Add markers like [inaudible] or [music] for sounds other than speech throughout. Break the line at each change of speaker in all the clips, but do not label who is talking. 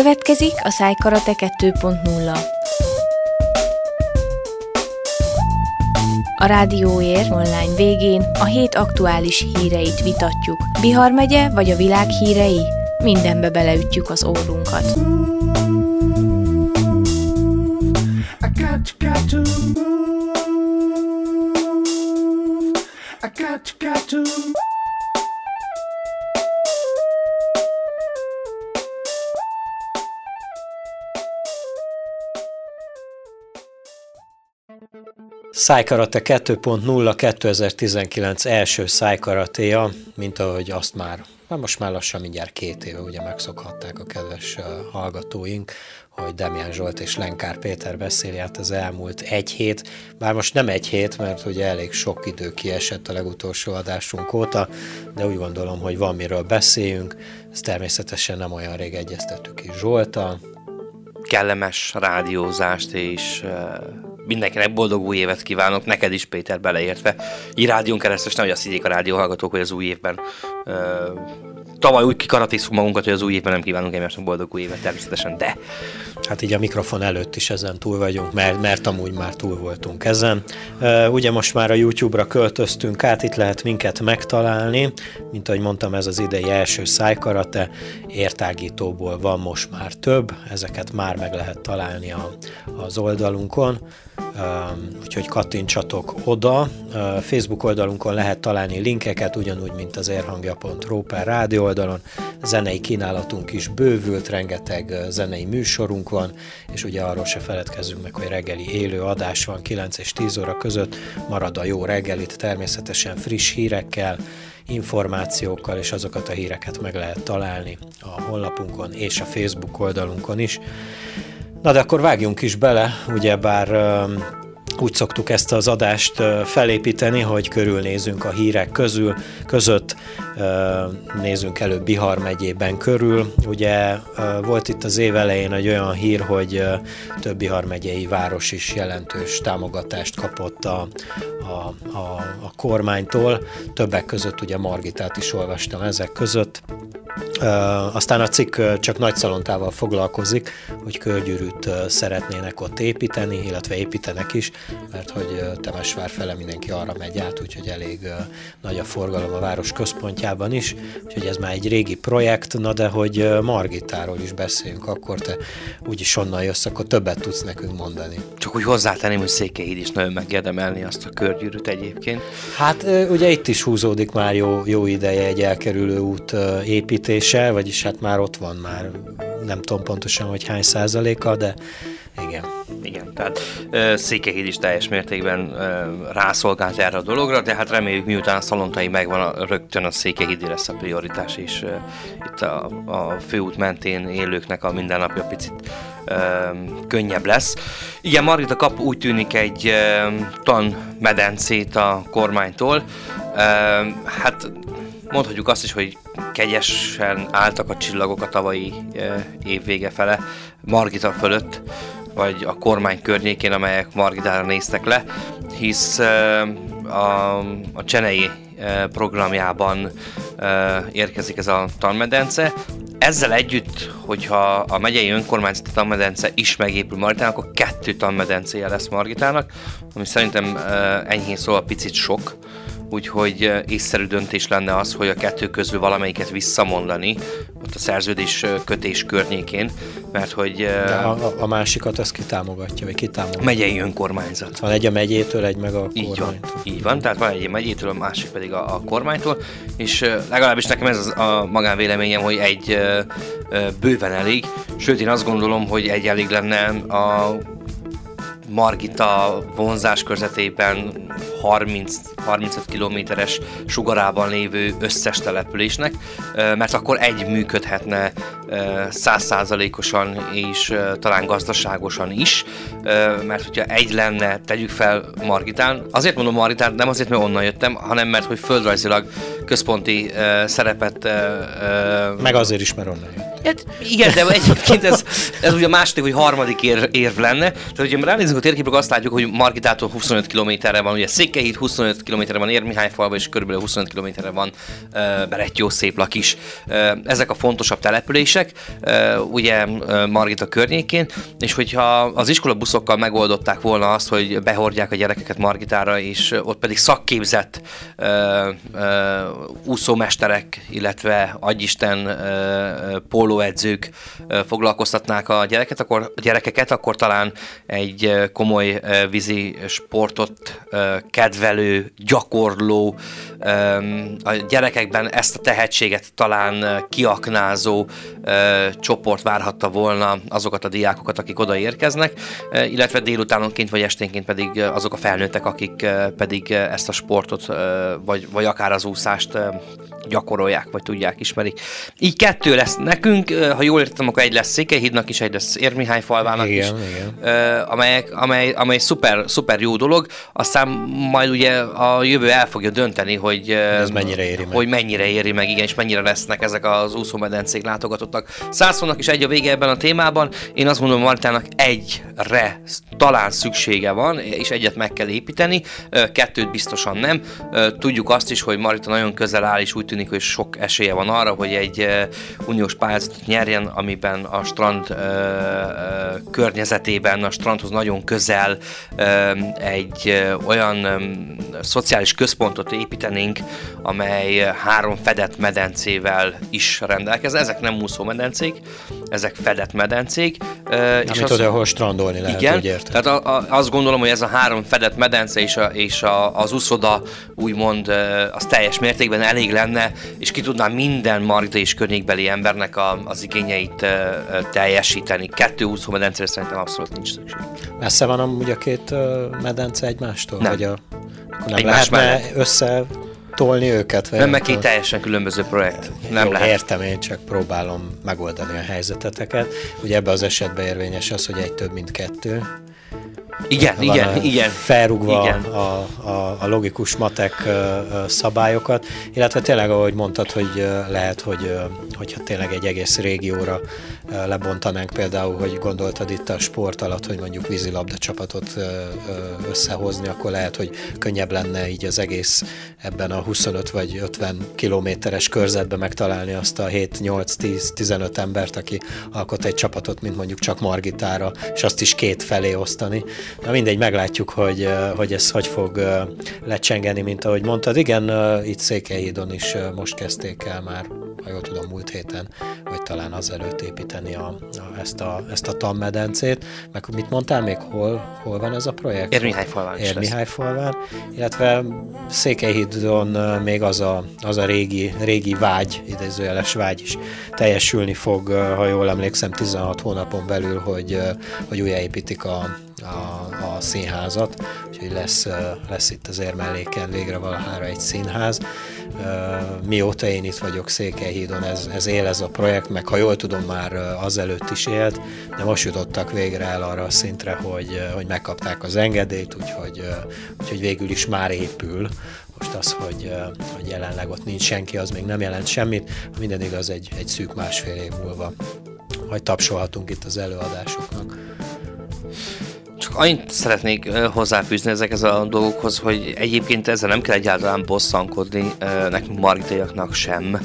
Következik a Szájkarate 2.0. A Rádióér online végén a hét aktuális híreit vitatjuk. Bihar megye vagy a világ hírei? Mindenbe beleütjük az órunkat.
Szájkarate 2.0 2019 első szájkaratéja, mint ahogy azt már, már most már lassan mindjárt két éve ugye megszokhatták a kedves hallgatóink, hogy Demián Zsolt és Lenkár Péter beszéli át az elmúlt egy hét, bár most nem egy hét, mert ugye elég sok idő kiesett a legutolsó adásunk óta, de úgy gondolom, hogy van miről beszéljünk, ezt természetesen nem olyan rég egyeztettük is Zsolta.
Kellemes rádiózást és mindenkinek boldog új évet kívánok, neked is Péter beleértve. Így rádión keresztül, nehogy azt higgyék a rádióhallgatók, hogy az új évben tavaly úgy kikaratézunk magunkat, hogy az új évben nem kívánunk egymásnak boldog új évet természetesen, de...
Hát így a mikrofon előtt is ezen túl vagyunk, mert, mert amúgy már túl voltunk ezen. Ugye most már a YouTube-ra költöztünk át, itt lehet minket megtalálni, mint ahogy mondtam, ez az idei első szájkarate, értágítóból van most már több, ezeket már meg lehet találni a, az oldalunkon úgyhogy kattintsatok oda. Facebook oldalunkon lehet találni linkeket, ugyanúgy, mint az érhangja.ru per rádió oldalon. Zenei kínálatunk is bővült, rengeteg zenei műsorunk van, és ugye arról se feledkezzünk meg, hogy reggeli élő adás van 9 és 10 óra között, marad a jó reggelit, természetesen friss hírekkel, információkkal, és azokat a híreket meg lehet találni a honlapunkon és a Facebook oldalunkon is. Na de akkor vágjunk is bele, ugyebár úgy szoktuk ezt az adást felépíteni, hogy körülnézünk a hírek közül, között, nézünk előbb Bihar megyében körül. Ugye volt itt az év elején egy olyan hír, hogy több Bihar megyei város is jelentős támogatást kapott a, a, a, a kormánytól, többek között ugye Margitát is olvastam ezek között. Aztán a cikk csak nagy szalontával foglalkozik, hogy körgyűrűt szeretnének ott építeni, illetve építenek is, mert hogy Temesvár fele mindenki arra megy át, úgyhogy elég nagy a forgalom a város központjában is, úgyhogy ez már egy régi projekt, na de hogy Margitáról is beszéljünk, akkor te úgyis onnan jössz, akkor többet tudsz nekünk mondani.
Csak úgy hozzátenném, hogy Székelyhíd is nagyon megérdemelni azt a körgyűrűt egyébként.
Hát ugye itt is húzódik már jó, jó ideje egy elkerülő út építése, vagyis hát már ott van már, nem tudom pontosan, hogy hány százaléka, de igen.
Igen, tehát uh, Székehíd is teljes mértékben uh, rászolgált erre a dologra, de hát reméljük miután a szalontai megvan, a, rögtön a Székehídi lesz a prioritás, és itt a, a főút mentén élőknek a mindennapja picit könnyebb lesz. Igen, Margita kap úgy tűnik egy uh, tanmedencét a kormánytól. Hát mondhatjuk azt is, hogy kegyesen álltak a csillagok a tavalyi uh, év vége fele Margita fölött vagy a kormány környékén, amelyek Margidára néztek le, hisz a, a Csenei programjában érkezik ez a tanmedence. Ezzel együtt, hogyha a megyei önkormányzati tanmedence is megépül Margitának, akkor kettő tanmedencéje lesz Margitának, ami szerintem enyhén szóval picit sok úgyhogy észszerű döntés lenne az, hogy a kettő közül valamelyiket visszamondani, ott a szerződés kötés környékén, mert hogy...
De a, a másikat ezt kitámogatja, vagy kitámogatja?
Megyei önkormányzat.
Van egy a megyétől, egy meg a
így van, így van, tehát van egy a megyétől, a másik pedig a, a kormánytól, és legalábbis nekem ez az a magánvéleményem, hogy egy bőven elég, sőt én azt gondolom, hogy egy elég lenne a Margita vonzás körzetében 30, 35 kilométeres sugarában lévő összes településnek, mert akkor egy működhetne százszázalékosan és talán gazdaságosan is, mert hogyha egy lenne, tegyük fel Margitán, azért mondom Margitán, nem azért, mert onnan jöttem, hanem mert hogy földrajzilag központi szerepet...
Meg azért is, mert onnan jött
Hát, igen, de egyébként ez, ez ugye a második vagy harmadik ér, érv lenne. Tehát, hogyha ránézünk a térképre, azt látjuk, hogy Margitától 25 kilométerre van, ugye Székelyhíd 25 kilométerre van, Érmihályfalva, és körülbelül 25 kilométerre van uh, Berettyó, Széplak is. Uh, ezek a fontosabb települések, uh, ugye uh, Margita környékén, és hogyha az iskola buszokkal megoldották volna azt, hogy behordják a gyerekeket Margitára, és ott pedig szakképzett úszómesterek, illetve agyisten pólóedzők foglalkoztatnák a gyereket, akkor, a gyerekeket, akkor talán egy komoly vízi sportot kedvelő, gyakorló, a gyerekekben ezt a tehetséget talán kiaknázó csoport várhatta volna azokat a diákokat, akik oda érkeznek, illetve délutánonként vagy esténként pedig azok a felnőttek, akik pedig ezt a sportot, vagy, vagy akár az úszást gyakorolják, vagy tudják, ismerik. Így kettő lesz nekünk, ha jól értem, akkor egy lesz Székelyhídnak is, egy lesz Érmihály falvának igen, is, igen. Amelyek, amely, amely szuper, szuper jó dolog, aztán majd ugye a jövő el fogja dönteni, hogy,
Ez mennyire éri
hogy meg. mennyire éri meg, igen, és mennyire lesznek ezek az úszómedencék látogatottak. Százszónak is egy a vége ebben a témában, én azt mondom, Martának egyre talán szüksége van, és egyet meg kell építeni, kettőt biztosan nem. Tudjuk azt is, hogy Marita nagyon közel áll, és úgy tűnik, hogy sok esélye van arra, hogy egy uniós pályázatot nyerjen, amiben a strand környezetében, a strandhoz nagyon közel egy olyan szociális központot építenénk, amely három fedett medencével is rendelkez. Ezek nem úszó medencék, ezek fedett medencék.
és és oda, ahol strandolni lehet,
igen, úgy értem. Tehát a, a, azt gondolom, hogy ez a három fedett medence és, a, és a, az úszoda úgymond az teljes mértékben elég lenne, és ki tudná minden Margita és környékbeli embernek a, az igényeit teljesíteni. Kettő úszó medencére szerintem abszolút nincs szükség.
Messze van amúgy a két medence egymástól? Nem. Vagy a, akkor nem Egymás lehetne össze tolni őket?
Vagy nem, mert két teljesen különböző projekt. Nem Jó, lehet.
Értem, én csak próbálom megoldani a helyzeteteket. Ugye ebben az esetben érvényes az, hogy egy több, mint kettő.
Igen, van igen, a, igen.
Felrúgva igen. A, a, a logikus matek szabályokat, illetve tényleg, ahogy mondtad, hogy lehet, hogy hogyha tényleg egy egész régióra lebontanánk például, hogy gondoltad itt a sport alatt, hogy mondjuk vízilabda csapatot összehozni, akkor lehet, hogy könnyebb lenne így az egész ebben a 25 vagy 50 kilométeres körzetben megtalálni azt a 7-8-10-15 embert, aki alkot egy csapatot, mint mondjuk csak Margitára, és azt is két felé osztani. Na mindegy, meglátjuk, hogy, hogy ez hogy fog lecsengeni, mint ahogy mondtad. Igen, itt Székelyhídon is most kezdték el már, ha jól tudom, múlt héten, vagy talán azelőtt építeni a, a, ezt, a, ezt a tanmedencét. Meg mit mondtál még, hol, hol van ez a projekt?
Érmihályfalván
Érmihályfalván, illetve Székelyhídon még az a, az a régi, régi vágy, idézőjeles vágy is teljesülni fog, ha jól emlékszem, 16 hónapon belül, hogy, hogy újjáépítik a, a, a színházat, úgyhogy lesz, lesz itt az érmelléken végre valahára egy színház. Mióta én itt vagyok Székelyhídon, ez, ez él ez a projekt, meg ha jól tudom, már azelőtt is élt, de most jutottak végre el arra a szintre, hogy, hogy megkapták az engedélyt, úgyhogy, úgyhogy végül is már épül. Most az, hogy, hogy jelenleg ott nincs senki, az még nem jelent semmit. Minden igaz, egy, egy szűk másfél év múlva majd tapsolhatunk itt az előadásoknak.
Annyit szeretnék hozzáfűzni ezekhez a dolgokhoz, hogy egyébként ezzel nem kell egyáltalán bosszankodni nekünk margitaiaknak sem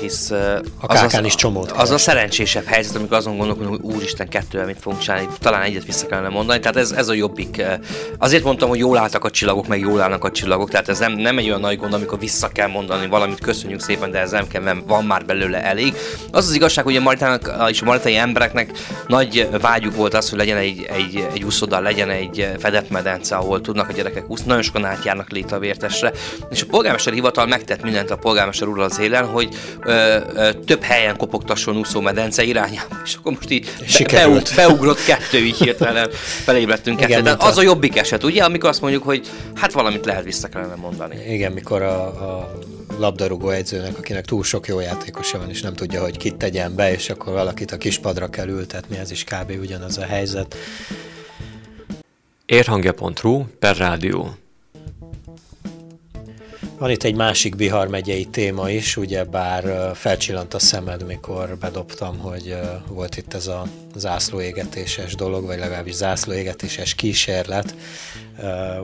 hisz
a az, az, is csomót
az a szerencsésebb helyzet, amikor azon gondolkodunk, hogy úristen, kettővel mit fogunk csinálni, talán egyet vissza kellene mondani, tehát ez, ez a jobbik. Azért mondtam, hogy jól álltak a csillagok, meg jól állnak a csillagok, tehát ez nem, nem egy olyan nagy gond, amikor vissza kell mondani valamit, köszönjük szépen, de ez nem kell, mert van már belőle elég. Az az igazság, hogy a maritának és a maritai embereknek nagy vágyuk volt az, hogy legyen egy, egy, egy úszoda, legyen egy fedett medence, ahol tudnak a gyerekek úszni, nagyon sokan átjárnak létavértesre, és a polgármester hivatal megtett mindent a polgármester úr az élen, hogy ö, ö, több helyen kopogtasson úszómedence irányába, és akkor most így be, beugrott kettő, így hirtelen felébredtünk kettő. De az a jobbik eset, ugye, amikor azt mondjuk, hogy hát valamit lehet vissza kellene mondani.
Igen, mikor a, a labdarúgó edzőnek, akinek túl sok jó játékosa van, és nem tudja, hogy kit tegyen be, és akkor valakit a kispadra kell ültetni, ez is kb. ugyanaz a helyzet.
Érhangja.ru per rádió
Van itt egy másik Bihar megyei téma is, ugye bár felcsillant a szemed, mikor bedobtam, hogy volt itt ez a zászlóégetéses dolog, vagy legalábbis zászlóégetéses kísérlet.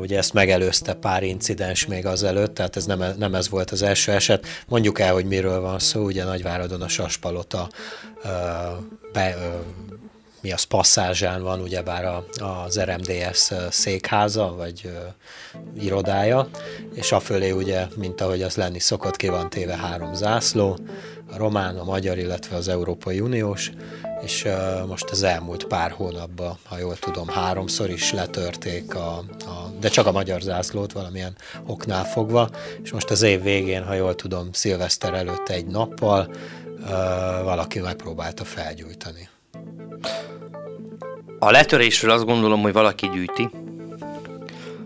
Ugye ezt megelőzte pár incidens még azelőtt, tehát ez nem, nem ez volt az első eset. Mondjuk el, hogy miről van szó, ugye Nagyváradon a Saspalota mi az passzázsán van ugyebár a, az RMDS székháza, vagy ö, irodája, és a fölé ugye, mint ahogy az lenni szokott, ki van téve három zászló, a román, a magyar, illetve az Európai Uniós, és ö, most az elmúlt pár hónapban, ha jól tudom, háromszor is letörték, a, a, de csak a magyar zászlót valamilyen oknál fogva, és most az év végén, ha jól tudom, szilveszter előtt egy nappal ö, valaki megpróbálta felgyújtani.
A letörésről azt gondolom, hogy valaki gyűjti.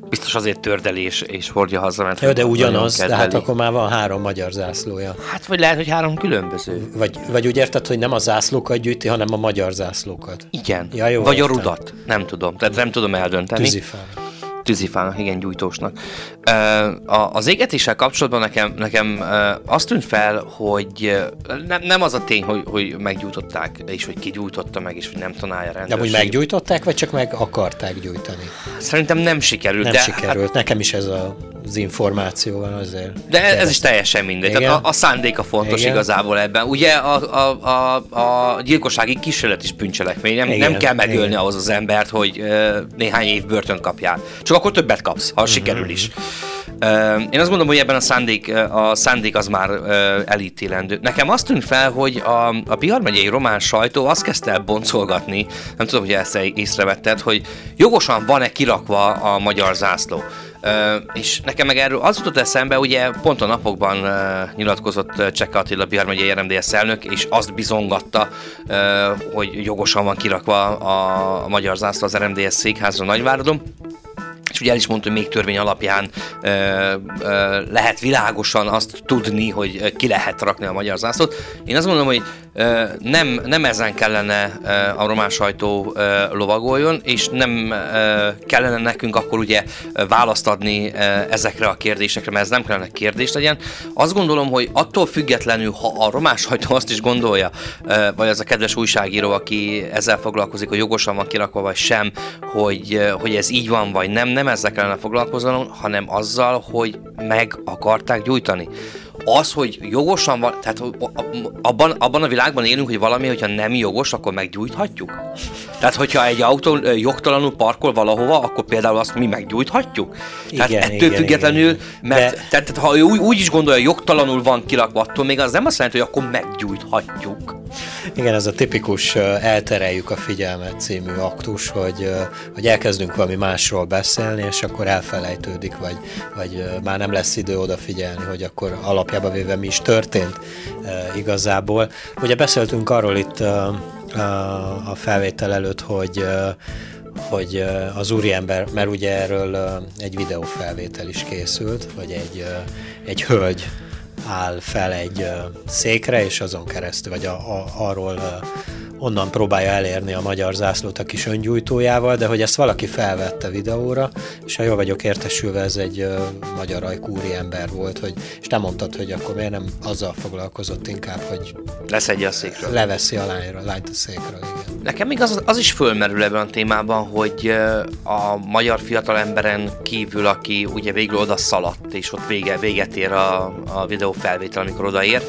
Biztos azért tördelés és hordja haza, mert...
Jó, de ugyanaz, de hát akkor már van három magyar zászlója.
Hát vagy lehet, hogy három különböző.
Vagy, vagy úgy érted, hogy nem a zászlókat gyűjti, hanem a magyar zászlókat.
Igen. Ja, jó, vagy értem. a rudat. Nem tudom. Tehát nem tudom eldönteni.
Tűzifának
tűzifának, igen, gyújtósnak. Az égetéssel kapcsolatban nekem, nekem azt tűnt fel, hogy nem, nem az a tény, hogy, hogy meggyújtották, és hogy ki gyújtotta meg, és hogy nem tanálja rendőrség.
De hogy meggyújtották, vagy csak meg akarták gyújtani?
Szerintem nem sikerült.
Nem de sikerült, hát, nekem is ez a az információ van azért.
De ez, ez is teljesen mindegy. Igen? Tehát a, a szándék a fontos Igen? igazából ebben. Ugye a, a, a, a gyilkossági kísérlet is bűncselekmény. Nem, nem kell megölni Igen. ahhoz az embert, hogy néhány év börtönt kapjál. Csak akkor többet kapsz, ha uh-huh. sikerül is. Én azt gondolom, hogy ebben a szándék, a szándék az már elítélendő. Nekem azt tűnt fel, hogy a, a Bihar megyei román sajtó azt kezdte el boncolgatni, nem tudom, hogy ezt észrevetted, hogy jogosan van-e kirakva a magyar zászló. Uh, és nekem meg erről az jutott eszembe, ugye pont a napokban uh, nyilatkozott uh, Cseka Attila Bihar megyei RMDS elnök, és azt bizongatta, uh, hogy jogosan van kirakva a, a magyar zászló az RMDS székházra Nagyváradon és ugye el is mondta, hogy még törvény alapján ö, ö, lehet világosan azt tudni, hogy ki lehet rakni a magyar zászlót. Én azt mondom, hogy ö, nem, nem ezen kellene ö, a román sajtó ö, lovagoljon, és nem ö, kellene nekünk akkor ugye választ adni ö, ezekre a kérdésekre, mert ez nem kellene kérdés legyen. Azt gondolom, hogy attól függetlenül, ha a román sajtó azt is gondolja, ö, vagy az a kedves újságíró, aki ezzel foglalkozik, hogy jogosan van kirakva, vagy sem, hogy, hogy ez így van, vagy nem, nem ezzel kellene foglalkoznom, hanem azzal, hogy meg akarták gyújtani. Az, hogy jogosan van, tehát abban, abban a világban élünk, hogy valami, hogyha nem jogos, akkor meggyújthatjuk. Tehát, hogyha egy autó jogtalanul parkol valahova, akkor például azt mi meggyújthatjuk. Tehát igen, ettől igen, függetlenül, igen. mert De... tehát, ha ő úgy, úgy is gondolja, jogtalanul van kilakva, attól még az nem azt jelenti, hogy akkor meggyújthatjuk.
Igen, ez a tipikus eltereljük a figyelmet című aktus, hogy, hogy elkezdünk valami másról beszélni, és akkor elfelejtődik, vagy, vagy már nem lesz idő odafigyelni, hogy akkor alapjába véve mi is történt igazából. Ugye beszéltünk arról itt a felvétel előtt, hogy hogy az úriember, mert ugye erről egy videófelvétel is készült, hogy egy, egy hölgy áll fel egy székre, és azon keresztül, vagy a, a, arról onnan próbálja elérni a magyar zászlót a kis öngyújtójával, de hogy ezt valaki felvette videóra, és ha jól vagyok értesülve, ez egy uh, magyar ajkúri ember volt, hogy, és te mondtad, hogy akkor miért nem azzal foglalkozott inkább, hogy
leszedje a székről.
Leveszi a lányra, lányt a székről, igen.
Nekem még az, az is fölmerül ebben a témában, hogy a magyar fiatal emberen kívül, aki ugye végül oda szaladt, és ott vége, véget ér a, a videó felvétel, amikor odaér,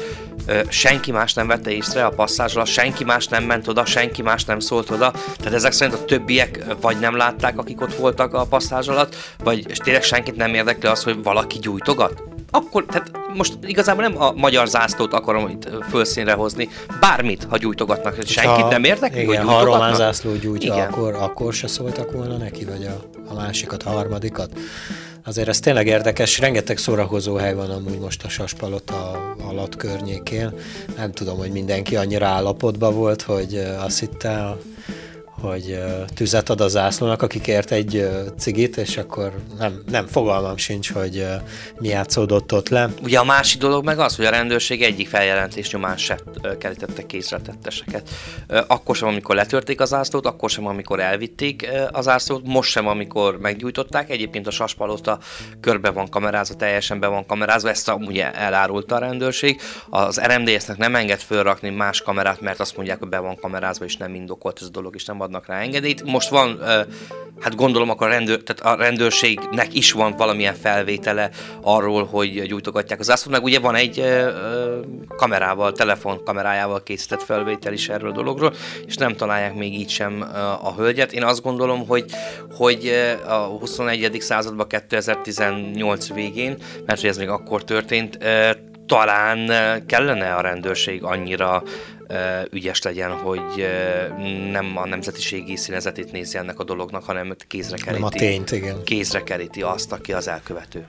senki más nem vette észre a passzázsra, senki más nem ment oda, senki más nem szólt oda, tehát ezek szerint a többiek vagy nem látták, akik ott voltak a passzázs alatt, vagy tényleg senkit nem érdekli az, hogy valaki gyújtogat? Akkor, tehát most igazából nem a magyar zászlót akarom itt fölszínre hozni, bármit, ha gyújtogatnak, senkit ha, nem érdekli,
igen, hogy ha a román zászló gyújtja, igen. akkor, akkor se szóltak volna neki, vagy a, a másikat, a harmadikat. Azért ez tényleg érdekes, rengeteg szórakozó hely van amúgy most a Saspalota alatt környékén. Nem tudom, hogy mindenki annyira állapotban volt, hogy azt hitte, hogy tüzet ad a zászlónak, aki kért egy cigit, és akkor nem, nem fogalmam sincs, hogy mi játszódott ott le.
Ugye a másik dolog meg az, hogy a rendőrség egyik feljelentés nyomán se kerítette kézre tetteseket. Akkor sem, amikor letörték az zászlót, akkor sem, amikor elvitték az zászlót, most sem, amikor meggyújtották. Egyébként a saspalota körbe van kamerázva, teljesen be van kamerázva, ezt ugye elárulta a rendőrség. Az RMDS-nek nem enged fölrakni más kamerát, mert azt mondják, hogy be van kamerázva, és nem indokolt ez a dolog, és nem adnak rá engedélyt. Most van, hát gondolom, akkor a, rendőr, tehát a rendőrségnek is van valamilyen felvétele arról, hogy gyújtogatják az zászlót, meg ugye van egy kamerával, telefon kamerájával készített felvétel is erről a dologról, és nem találják még így sem a hölgyet. Én azt gondolom, hogy, hogy a 21. században 2018 végén, mert hogy ez még akkor történt, talán kellene a rendőrség annyira ügyes legyen, hogy nem a nemzetiségi színezetét nézi ennek a dolognak, hanem kézre keríti, nem a
tényt, igen.
kézre keríti azt, aki az elkövető.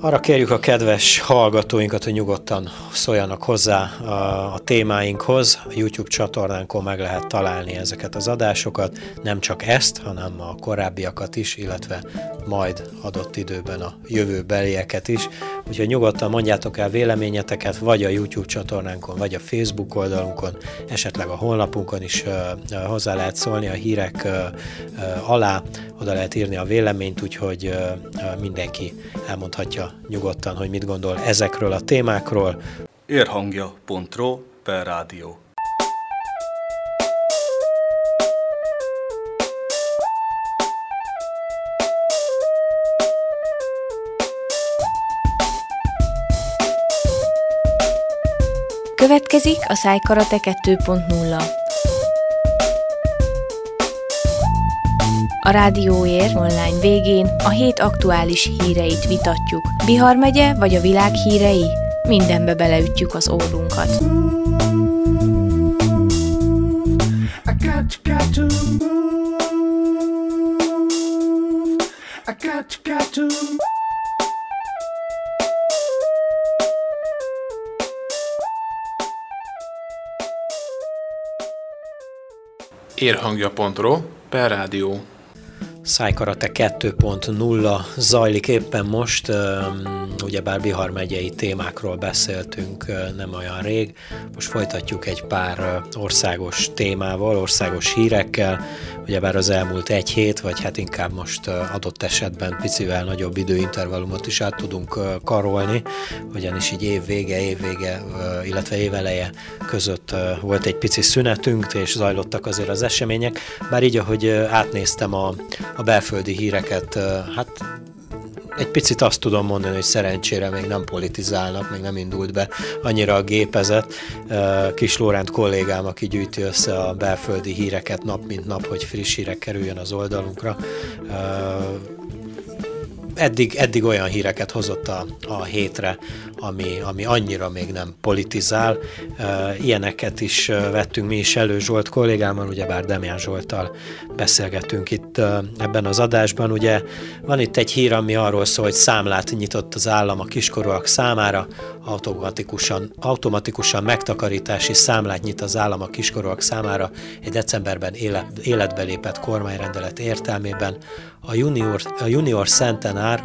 Arra kérjük a kedves hallgatóinkat, hogy nyugodtan szóljanak hozzá a, a témáinkhoz. A YouTube csatornánkon meg lehet találni ezeket az adásokat, nem csak ezt, hanem a korábbiakat is, illetve majd adott időben a jövőbelieket is. Úgyhogy nyugodtan mondjátok el véleményeteket, vagy a YouTube csatornánkon, vagy a Facebook oldalunkon, esetleg a honlapunkon is uh, hozzá lehet szólni a hírek uh, uh, alá, oda lehet írni a véleményt, úgyhogy mindenki elmondhatja nyugodtan, hogy mit gondol ezekről a témákról.
Érhangja.ro per rádió.
Következik a Szájkarate 2.0. A Rádióér online végén a hét aktuális híreit vitatjuk. Bihar megye vagy a világ hírei? Mindenbe beleütjük az órunkat.
Érhangja.ro per rádió
Szájkarate 2.0 zajlik éppen most, ugyebár Bihar megyei témákról beszéltünk nem olyan rég, most folytatjuk egy pár országos témával, országos hírekkel, ugyebár az elmúlt egy hét, vagy hát inkább most adott esetben picivel nagyobb időintervallumot is át tudunk karolni, ugyanis így év vége, év vége, illetve éveleje között volt egy pici szünetünk, és zajlottak azért az események, bár így, ahogy átnéztem a, a belföldi híreket, hát egy picit azt tudom mondani, hogy szerencsére még nem politizálnak, még nem indult be annyira a gépezet. Kis Lórend kollégám, aki gyűjti össze a belföldi híreket nap mint nap, hogy friss hírek kerüljön az oldalunkra, eddig, eddig olyan híreket hozott a, a hétre, ami, ami annyira még nem politizál. Ilyeneket is vettünk mi is elő Zsolt kollégámmal, ugyebár Demján Zsolttal beszélgetünk itt ebben az adásban. Ugye van itt egy hír, ami arról szól, hogy számlát nyitott az állam a kiskorúak számára, automatikusan, automatikusan megtakarítási számlát nyit az állam a kiskorúak számára egy decemberben élet, életbe lépett kormányrendelet értelmében. A junior, a junior centenár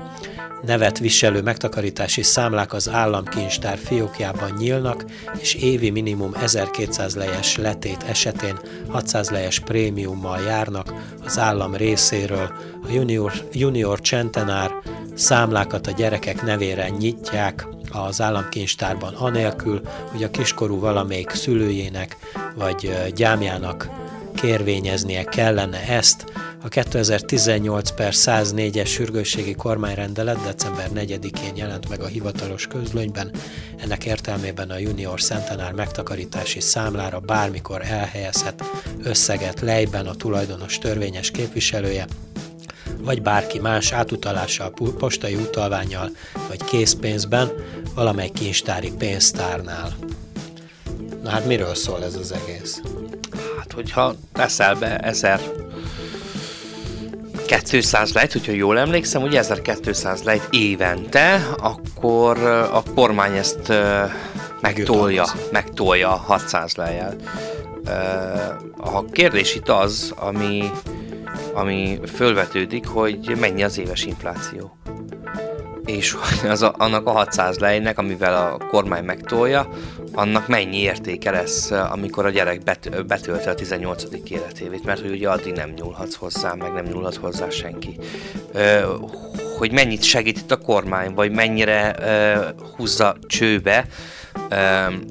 nevet viselő megtakarítási számlák az államkincstár fiókjában nyílnak, és évi minimum 1200 lejes letét esetén 600 lejes prémiummal járnak az állam részéről. A junior, junior centenár számlákat a gyerekek nevére nyitják az államkincstárban anélkül, hogy a kiskorú valamelyik szülőjének vagy gyámjának kérvényeznie kellene ezt, a 2018 per 104-es sürgősségi kormányrendelet december 4-én jelent meg a hivatalos közlönyben. Ennek értelmében a junior centenár megtakarítási számlára bármikor elhelyezhet összeget lejben a tulajdonos törvényes képviselője, vagy bárki más átutalással, postai utalványjal vagy készpénzben valamely kincstári pénztárnál. Na hát miről szól ez az egész?
Hát, hogyha teszel be ezer 200 lejt, hogyha jól emlékszem, ugye 1200 lejt évente, akkor a kormány ezt megtolja, megtolja 600 lejjel. A kérdés itt az, ami, ami fölvetődik, hogy mennyi az éves infláció és az a, annak a 600 lejnek, amivel a kormány megtolja, annak mennyi értéke lesz, amikor a gyerek bet, betölte a 18. életévét, mert hogy ugye addig nem nyúlhatsz hozzá, meg nem nyúlhat hozzá senki. Ö, hogy mennyit segít itt a kormány, vagy mennyire ö, húzza csőbe ö,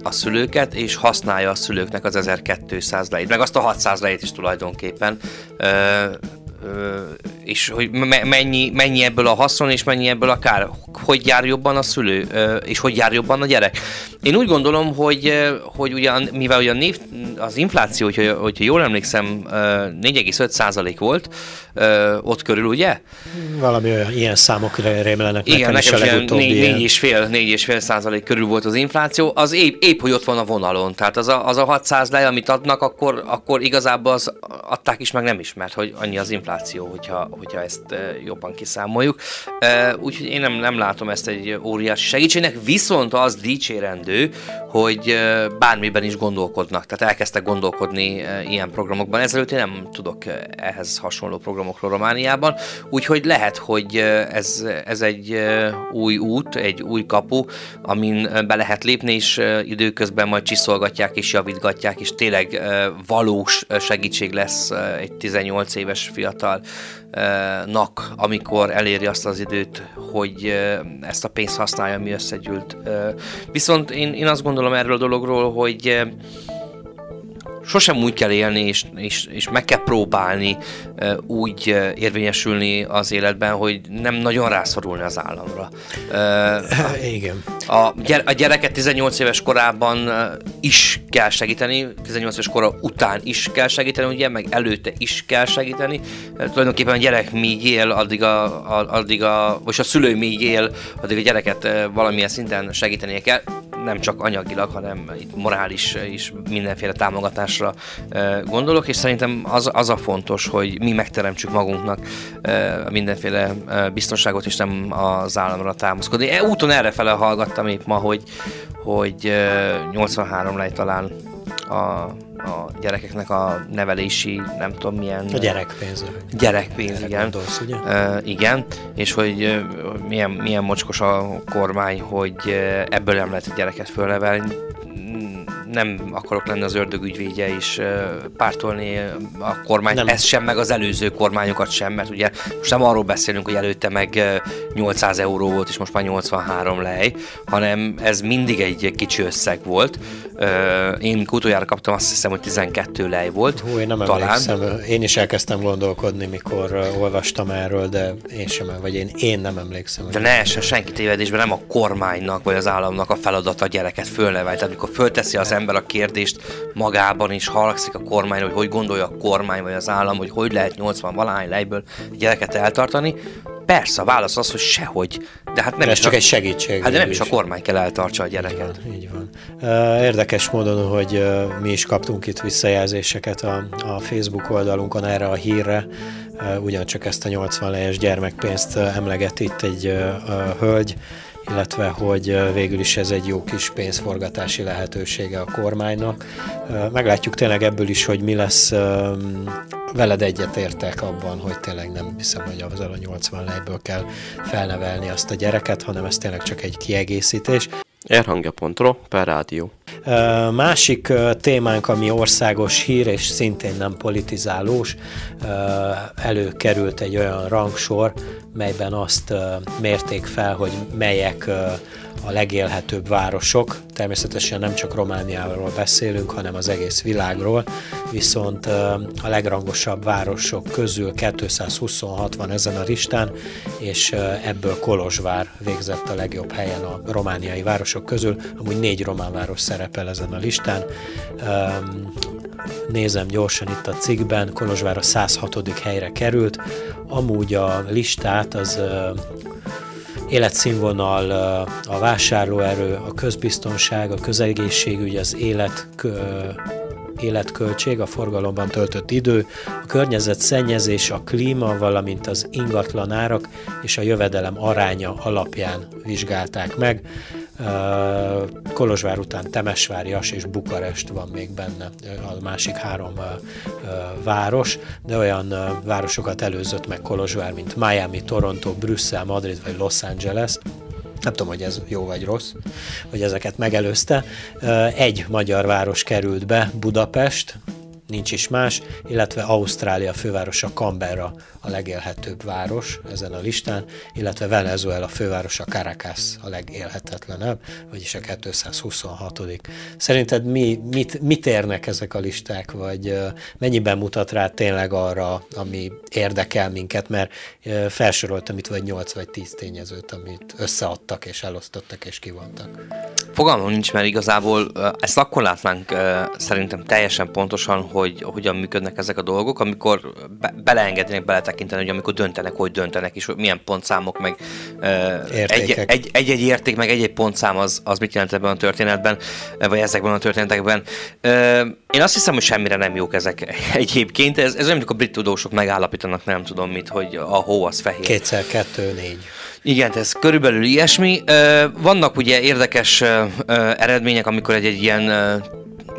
a szülőket, és használja a szülőknek az 1200 lejét, meg azt a 600 lejét is tulajdonképpen. Ö, és hogy mennyi, mennyi ebből a haszon, és mennyi ebből a kár. Hogy jár jobban a szülő, és hogy jár jobban a gyerek. Én úgy gondolom, hogy, hogy ugyan, mivel ugyan név, az infláció, hogyha, hogyha jól emlékszem, 4,5% volt, ott körül, ugye?
Valami olyan, ilyen számok rémlenek
Igen, nekem is, nekem is 4,5 százalék körül volt az infláció, az épp, épp, hogy ott van a vonalon. Tehát az a, az a 600 lej, amit adnak, akkor, akkor igazából az adták is, meg nem is, mert hogy annyi az infláció, hogyha, hogyha ezt jobban kiszámoljuk. Úgyhogy én nem, nem látom ezt egy óriási segítségnek, viszont az dicsérendő, hogy bármiben is gondolkodnak. Tehát elkezdtek gondolkodni ilyen programokban. Ezelőtt én nem tudok ehhez hasonló programokról Romániában, úgyhogy lehet, hogy ez, ez egy új út, egy új kapu, amin be lehet lépni, és időközben majd csiszolgatják és javítgatják, és tényleg valós segítség lesz egy 18 éves fiatal nak, amikor eléri azt az időt, hogy ezt a pénzt használja, ami összegyűlt. Viszont én, én azt gondolom erről a dologról, hogy sosem úgy kell élni, és, és, és meg kell próbálni úgy érvényesülni az életben, hogy nem nagyon rászorulni az államra.
Uh, [laughs] Igen.
A, gyere, a gyereket 18 éves korában is kell segíteni, 18 éves kora után is kell segíteni, ugye, meg előtte is kell segíteni. Tulajdonképpen a gyerek míg él, addig a, a, addig a, vagy a szülő míg él, addig a gyereket valamilyen szinten segítenie kell nem csak anyagilag, hanem itt morális és mindenféle támogatásra gondolok, és szerintem az, az a fontos, hogy mi megteremtsük magunknak mindenféle biztonságot, és nem az államra támaszkodni. E úton erre hallgattam épp ma, hogy, hogy 83 lej talán a a gyerekeknek a nevelési, nem tudom milyen...
A gyerekpénz.
Gyerekpénz, igen. Gondolsz, ugye? Uh, igen, és hogy uh, milyen, milyen mocskos a kormány, hogy uh, ebből nem lehet a gyereket fölnevelni nem akarok lenni az ördög ügyvédje és pártolni a kormányt, nem. ezt sem, meg az előző kormányokat sem, mert ugye most nem arról beszélünk, hogy előtte meg 800 euró volt, és most már 83 lej, hanem ez mindig egy kicsi összeg volt. Én utoljára kaptam azt hiszem, hogy 12 lej volt.
Hú, én nem talán. emlékszem. Én is elkezdtem gondolkodni, mikor olvastam erről, de én sem, vagy én, én nem emlékszem.
De ne essen senki tévedésben, nem a kormánynak vagy az államnak a feladata a gyereket fölnevelni. Tehát amikor fölteszi az ember a kérdést magában is halakszik a kormány, hogy hogy gondolja a kormány vagy az állam, hogy hogy lehet 80 valány lejből gyereket eltartani, Persze, a válasz az, hogy sehogy. De hát nem
Ez is csak a, egy segítség.
Hát de nem is a kormány kell eltartsa a gyereket.
Így van. Így van. Érdekes módon, hogy mi is kaptunk itt visszajelzéseket a, a Facebook oldalunkon erre a hírre, ugyancsak ezt a 80 lejes gyermekpénzt emleget itt egy hölgy, illetve hogy végül is ez egy jó kis pénzforgatási lehetősége a kormánynak. Meglátjuk tényleg ebből is, hogy mi lesz. Veled egyetértek abban, hogy tényleg nem hiszem, hogy azzal a 80 lejből kell felnevelni azt a gyereket, hanem ez tényleg csak egy kiegészítés.
Erhangja.ro per rádió.
Másik témánk, ami országos hír, és szintén nem politizálós, előkerült egy olyan rangsor, melyben azt mérték fel, hogy melyek a legélhetőbb városok. Természetesen nem csak Romániáról beszélünk, hanem az egész világról, viszont a legrangosabb városok közül 226 van ezen a listán, és ebből Kolozsvár végzett a legjobb helyen a romániai városok közül. Amúgy négy román város szerepel ezen a listán. Nézem gyorsan itt a cikkben, Kolozsvár a 106. helyre került. Amúgy a listát az életszínvonal, a vásárlóerő, a közbiztonság, a közegészségügy, az élet, életköltség, a forgalomban töltött idő, a környezet szennyezés, a klíma, valamint az ingatlan árak és a jövedelem aránya alapján vizsgálták meg. Kolozsvár után Temesvárias és Bukarest van még benne, a másik három város, de olyan városokat előzött meg Kolozsvár, mint Miami, Toronto, Brüsszel, Madrid vagy Los Angeles, nem tudom, hogy ez jó vagy rossz, hogy ezeket megelőzte. Egy magyar város került be, Budapest, nincs is más, illetve Ausztrália fővárosa Canberra a legélhetőbb város ezen a listán, illetve Venezuela fővárosa Caracas a legélhetetlenebb, vagyis a 226. Szerinted mi, mit, mit érnek ezek a listák, vagy mennyiben mutat rá tényleg arra, ami érdekel minket, mert felsoroltam itt vagy 8 vagy 10 tényezőt, amit összeadtak és elosztottak és kivontak.
Fogalmam nincs, mert igazából ezt akkor látnánk szerintem teljesen pontosan, hogy hogyan működnek ezek a dolgok, amikor be, beleengednek, beletekinteni, hogy amikor döntenek, hogy döntenek, és milyen pontszámok, meg egy-egy egy, érték, meg egy-egy pontszám az, az mit jelent ebben a történetben, vagy ezekben a történetekben. Én azt hiszem, hogy semmire nem jók ezek [laughs] egyébként. Ez, ez olyan, amikor a brit tudósok megállapítanak, nem tudom mit, hogy a hó az fehér.
Kétszer kettő, négy.
Igen, ez körülbelül ilyesmi. Vannak ugye érdekes eredmények, amikor egy-egy ilyen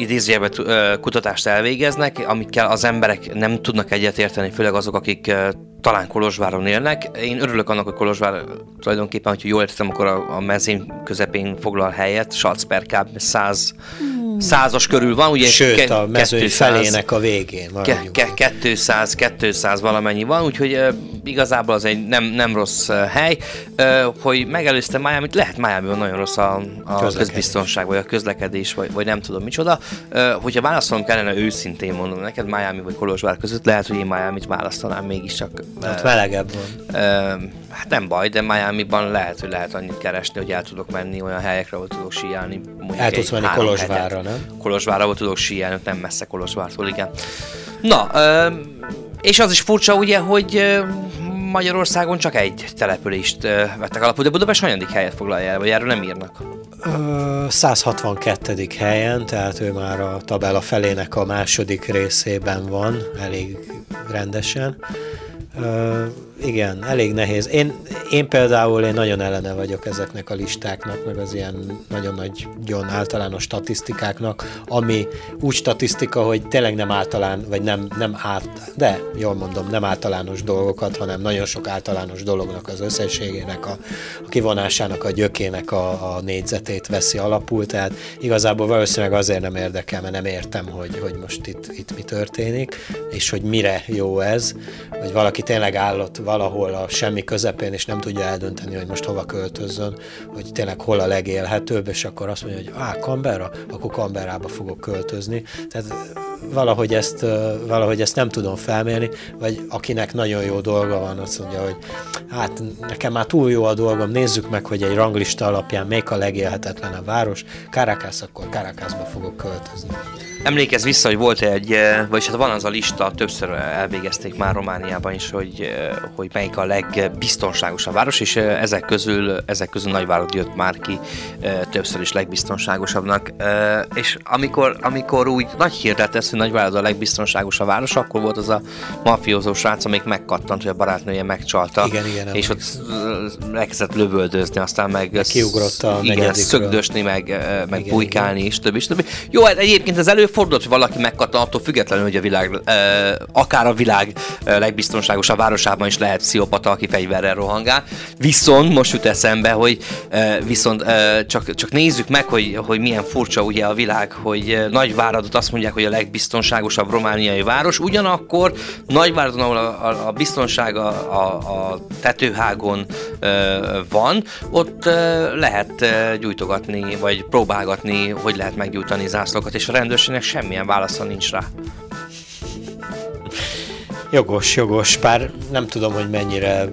idézőjelben kutatást elvégeznek, amikkel az emberek nem tudnak egyetérteni, főleg azok, akik talán Kolozsváron élnek. Én örülök annak, hogy Kolozsvár tulajdonképpen, hogyha jól értem, akkor a, a mezén közepén foglal helyet, Salzberg 100 százas körül van, ugye
Sőt, a mezőny felének a végén.
Ke- ke- 200, 200 valamennyi van, úgyhogy uh, igazából az egy nem, nem rossz uh, hely. Uh, hogy megelőzte miami lehet miami nagyon rossz a, a közbiztonság, vagy a közlekedés, vagy, vagy nem tudom micsoda. Uh, hogyha válaszolom kellene, őszintén mondom neked Miami vagy Kolozsvár között, lehet, hogy én Miami-t választanám mégiscsak.
Uh, melegebb van. Uh,
hát nem baj, de Miami-ban lehet, hogy lehet annyit keresni, hogy el tudok menni olyan helyekre, ahol tudok síelni.
El tudsz menni Kolozsvárra, nem?
Kolozsvárra, ahol tudok síelni, nem messze Kolozsvártól, igen. Na, és az is furcsa ugye, hogy Magyarországon csak egy települést vettek alapul, de Budapest hanyadik helyet foglalja el, vagy erről nem írnak?
162. helyen, tehát ő már a tabella felének a második részében van, elég rendesen. Igen, elég nehéz. Én, én például én nagyon ellene vagyok ezeknek a listáknak, meg az ilyen nagyon nagy, nagyon általános statisztikáknak, ami úgy statisztika, hogy tényleg nem általán, vagy nem, nem át, de jól mondom, nem általános dolgokat, hanem nagyon sok általános dolognak az összességének, a, a kivonásának, a gyökének a, a négyzetét veszi alapul, tehát igazából valószínűleg azért nem érdekel, mert nem értem, hogy, hogy most itt, itt mi történik, és hogy mire jó ez, hogy valaki tényleg állott valahol a semmi közepén, és nem tudja eldönteni, hogy most hova költözzön, hogy tényleg hol a legélhetőbb, és akkor azt mondja, hogy á, Canberra, akkor Canberrába fogok költözni. Tehát valahogy ezt, valahogy ezt nem tudom felmérni, vagy akinek nagyon jó dolga van, azt mondja, hogy hát nekem már túl jó a dolgom, nézzük meg, hogy egy ranglista alapján melyik a legélhetetlenebb város, Caracas, akkor Caracasba fogok költözni.
Emlékezz vissza, hogy volt egy, vagyis hát van az a lista, többször elvégezték már Romániában is, hogy, hogy melyik a legbiztonságosabb város, és ezek közül, ezek közül Nagyvárad jött már ki többször is legbiztonságosabbnak. És amikor, amikor úgy nagy hirdet hogy Nagyvárad a legbiztonságosabb város, akkor volt az a mafiózó srác, amelyik megkattant, hogy a barátnője megcsalta.
Igen, igen,
és ott elkezdett lövöldözni, aztán meg, meg
kiugrott a
igen, szögdösni, meg, meg igen, bujkálni, igen. és többi, és többi. Jó, hát egyébként ez elő előfordult, hogy valaki megkattan, attól függetlenül, hogy a világ, akár a világ legbiztonságosabb városában is lehet pszichopata, aki fegyverrel rohangál. Viszont most jut eszembe, hogy viszont csak, csak nézzük meg, hogy, hogy milyen furcsa ugye a világ, hogy Nagyváradot azt mondják, hogy a legbiztonságosabb romániai város, ugyanakkor Nagyváradon, ahol a, a, a biztonság a, a, a tetőhágon e, van, ott e, lehet e, gyújtogatni, vagy próbálgatni, hogy lehet meggyújtani zászlókat, és a rendőrségnek semmilyen válasza nincs rá.
Jogos, jogos, bár nem tudom, hogy mennyire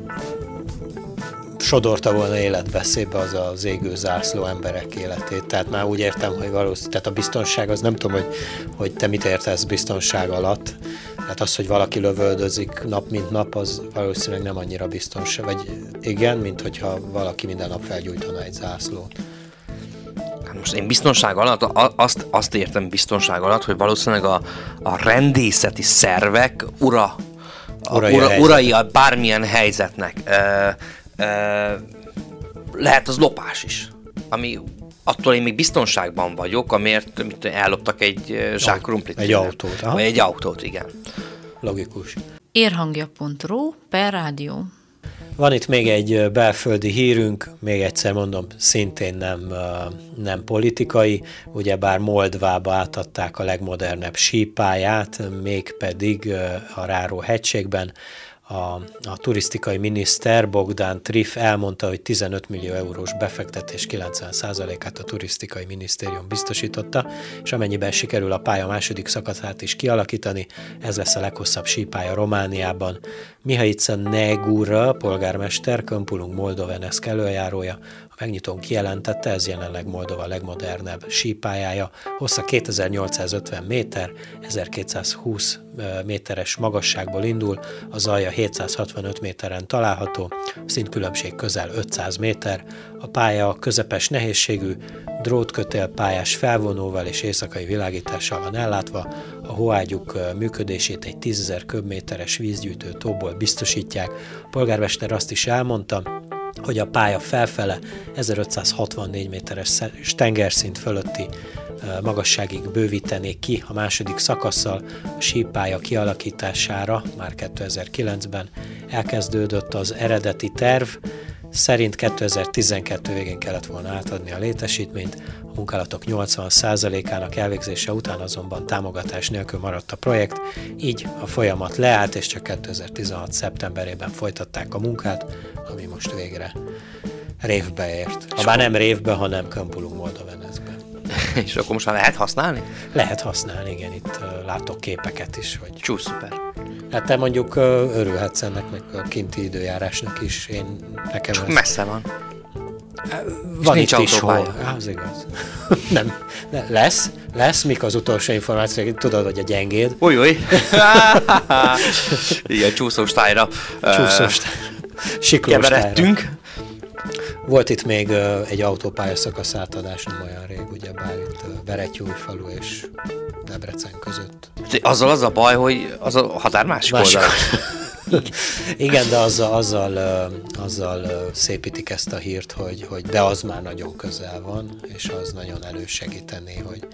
sodorta volna életveszélybe az az égő zászló emberek életét. Tehát már úgy értem, hogy valószínűleg, tehát a biztonság, az nem tudom, hogy, hogy te mit értesz biztonság alatt. Tehát az, hogy valaki lövöldözik nap mint nap, az valószínűleg nem annyira biztonság, vagy igen, mint hogyha valaki minden nap felgyújtana egy zászlót.
Most én biztonság alatt azt, azt értem biztonság alatt, hogy valószínűleg a, a rendészeti szervek ura, urai, a, ura, a urai a bármilyen helyzetnek. E, lehet az lopás is. ami attól én még biztonságban vagyok, amiért mint elloptak egy zsák krumplit.
Egy autót.
Aha. Vagy egy autót, igen.
Logikus.
Érhangja.ro per rádió.
Van itt még egy belföldi hírünk, még egyszer mondom, szintén nem, nem politikai, ugyebár Moldvába átadták a legmodernebb sípáját, mégpedig a Ráró hegységben, a, a turisztikai miniszter Bogdán Trif elmondta, hogy 15 millió eurós befektetés 90%-át a turisztikai minisztérium biztosította, és amennyiben sikerül a pálya második szakaszát is kialakítani, ez lesz a leghosszabb sípálya Romániában. Mihaica Negura, polgármester, Kömpulunk Moldoveneszk előjárója, megnyitón kijelentette, ez jelenleg Moldova legmodernebb sípályája, hossza 2850 méter, 1220 méteres magasságból indul, az alja 765 méteren található, szintkülönbség közel 500 méter, a pálya közepes nehézségű, drótkötél pályás felvonóval és éjszakai világítással van ellátva, a hóágyuk működését egy 10.000 köbméteres vízgyűjtő tóból biztosítják. A polgármester azt is elmondta, hogy a pálya felfele 1564 méteres tengerszint fölötti magasságig bővítenék ki a második szakasszal a sípálya kialakítására már 2009-ben elkezdődött az eredeti terv, szerint 2012 végén kellett volna átadni a létesítményt, a munkálatok 80%-ának elvégzése után azonban támogatás nélkül maradt a projekt, így a folyamat leállt, és csak 2016. szeptemberében folytatták a munkát, ami most végre révbe ért. Ha bár nem révbe, hanem Kampulum Moldovenezbe. [laughs]
és akkor most már lehet használni?
Lehet használni, igen, itt látok képeket is. Hogy...
Csú, szuper.
Hát te mondjuk örülhetsz ennek, meg a kinti időjárásnak is. Én nekem
Csak ez... messze van.
Van nincs itt is hol. Az igaz. [laughs] nem, lesz, lesz, mik az utolsó információ, tudod, hogy a gyengéd.
Új, új. [laughs] Igen, csúszós tájra.
Csúszós
Siklós tájra.
Volt itt még egy autópálya szakasz átadás nem olyan rég, ugye bár itt Beretyújfalu és Debrecen között.
Azzal az a baj, hogy az a határ másik, másik. oldal. [laughs]
Igen, de azzal, azzal, azzal szépítik ezt a hírt, hogy, hogy de az már nagyon közel van, és az nagyon elősegíteni, hogy,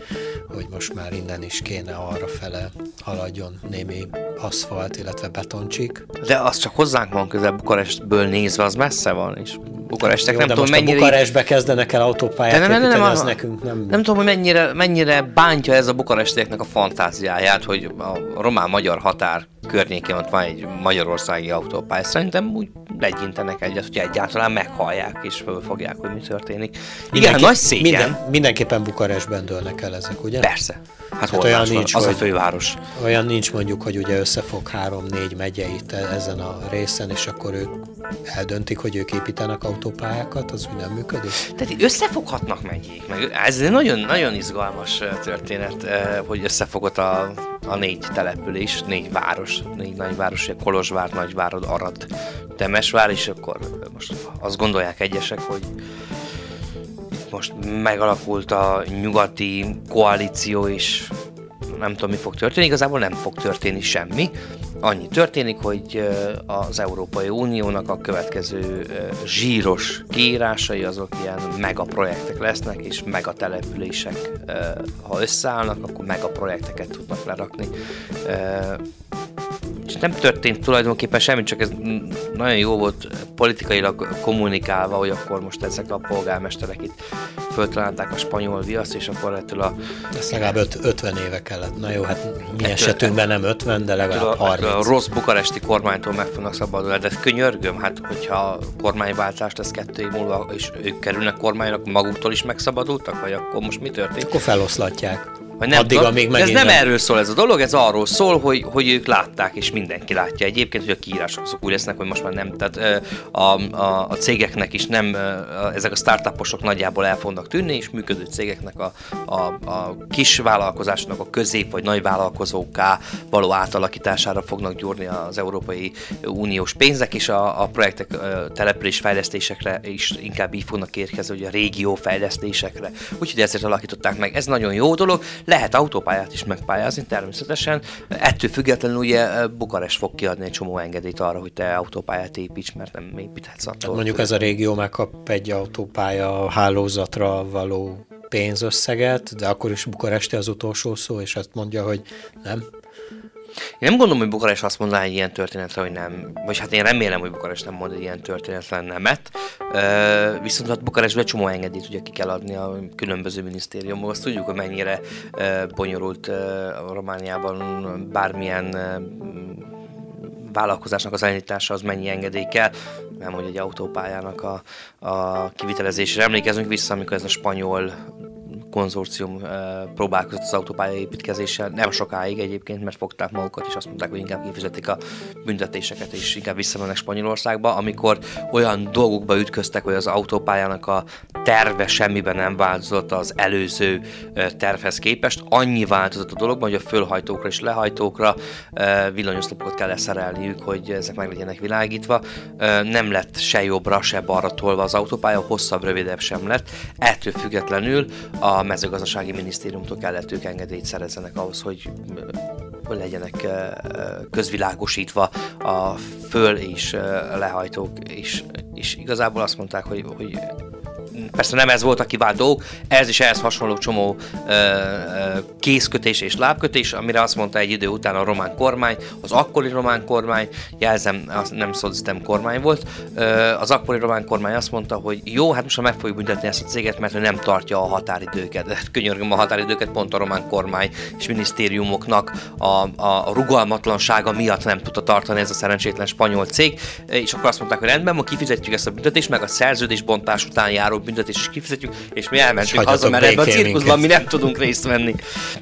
hogy most már innen is kéne arra fele haladjon némi aszfalt, illetve betoncsik.
De az csak hozzánk van közel, Bukarestből nézve az messze van, és Bukarestek Jó, nem
de
tudom
most mennyire... Bukarestbe kezdenek el autópályát nem, nem, nem, nem, az nekünk nem...
Nem tudom, hogy mennyire, mennyire bántja ez a bukarestieknek a fantáziáját, hogy a román-magyar határ környékén ott van egy magyarországi autópálya. Szerintem úgy legyintenek egyet, hogy egyáltalán meghallják és fölfogják, hogy mi történik. Igen, nagy szégyen.
Minden, mindenképpen Bukarestben dőlnek el ezek, ugye?
Persze. Hát, hát olyan nincs, az hogy, a főváros.
Olyan nincs mondjuk, hogy ugye összefog három-négy megyeit e- ezen a részen, és akkor ők eldöntik, hogy ők építenek autópályákat, az nem működik?
Tehát összefoghatnak megyék, meg ez egy nagyon, nagyon izgalmas történet, hogy összefogott a, a négy település, négy város, négy nagyváros, Kolozsvár, Nagyvárad, Arad, Temesvár, és akkor most azt gondolják egyesek, hogy most megalakult a nyugati koalíció, és nem tudom, mi fog történni, igazából nem fog történni semmi. Annyi történik, hogy az Európai Uniónak a következő zsíros kiírásai azok ilyen megaprojektek lesznek, és megatelepülések, ha összeállnak, akkor megaprojekteket tudnak lerakni és nem történt tulajdonképpen semmi, csak ez nagyon jó volt politikailag kommunikálva, hogy akkor most ezek a polgármesterek itt föltalálták a spanyol viaszt, és akkor ettől a...
Ez legalább öt, 50 éve kellett. Na jó, hát mi esetünkben nem 50, de legalább a, 30.
A rossz bukaresti kormánytól meg fognak szabadulni, de könyörgöm, hát hogyha kormányváltás lesz kettő év múlva, és ők kerülnek kormánynak, maguktól is megszabadultak, vagy akkor most mi történik?
Akkor feloszlatják.
Vagy nem Addig, amíg ez nem, nem erről szól ez a dolog, ez arról szól, hogy, hogy ők látták, és mindenki látja egyébként, hogy a kiírások azok úgy lesznek, hogy most már nem, tehát a, a, a cégeknek is nem, ezek a startuposok nagyjából el fognak tűnni, és működő cégeknek a, a, a kis vállalkozásnak a közép vagy nagy vállalkozóká való átalakítására fognak gyúrni az Európai Uniós pénzek, és a, a projektek település fejlesztésekre is inkább így fognak érkezni, hogy a régió fejlesztésekre. Úgyhogy ezért alakították meg. Ez nagyon jó dolog Lehet autópályát is megpályázni természetesen. Ettől függetlenül ugye Bukarest fog kiadni egy csomó engedélyt arra, hogy te autópályát építs, mert nem építhetsz attól.
Tehát mondjuk ez a régió megkap egy autópálya hálózatra való pénzösszeget, de akkor is Bukaresti az utolsó szó, és azt mondja, hogy nem,
én nem gondolom, hogy Bukarest azt mondaná egy ilyen történetre, hogy nem. Vagy hát én remélem, hogy Bukarest nem mond egy ilyen történetre nemet. Uh, viszont hát Bukarestben csomó engedélyt ugye ki kell adni a különböző minisztériumok. Azt tudjuk, hogy mennyire uh, bonyolult uh, Romániában bármilyen uh, vállalkozásnak az elindítása az mennyi engedély kell, nem hogy egy autópályának a, a kivitelezésére. Emlékezünk vissza, amikor ez a spanyol konzorcium próbálkozott az autópálya építkezéssel, nem sokáig egyébként, mert fogták magukat, és azt mondták, hogy inkább kifizetik a büntetéseket, és inkább visszamennek Spanyolországba, amikor olyan dolgokba ütköztek, hogy az autópályának a terve semmiben nem változott az előző tervhez képest, annyi változott a dologban, hogy a fölhajtókra és lehajtókra villanyoszlopokat kell leszerelniük, hogy ezek meg legyenek világítva. Nem lett se jobbra, se balra tolva az autópálya, hosszabb, rövidebb sem lett. Ettől függetlenül a mezőgazdasági minisztériumtól kellett ők engedélyt szerezzenek ahhoz, hogy legyenek közvilágosítva a föl és lehajtók, és, és igazából azt mondták, hogy, hogy persze nem ez volt a kivált ez is ehhez hasonló csomó ö, ö, kézkötés és lábkötés, amire azt mondta egy idő után a román kormány, az akkori román kormány, jelzem, az nem szocisztem kormány volt, ö, az akkori román kormány azt mondta, hogy jó, hát most meg fogjuk büntetni ezt a céget, mert ő nem tartja a határidőket. Hát [laughs] könyörgöm a határidőket, pont a román kormány és minisztériumoknak a, a, a rugalmatlansága miatt nem tudta tartani ez a szerencsétlen spanyol cég, és akkor azt mondták, hogy rendben, ma kifizetjük ezt a büntetést, meg a szerződésbontás után járó büntetés is kifizetjük, és mi elmentünk haza, mert ebben a cirkuszban mi nem tudunk részt venni.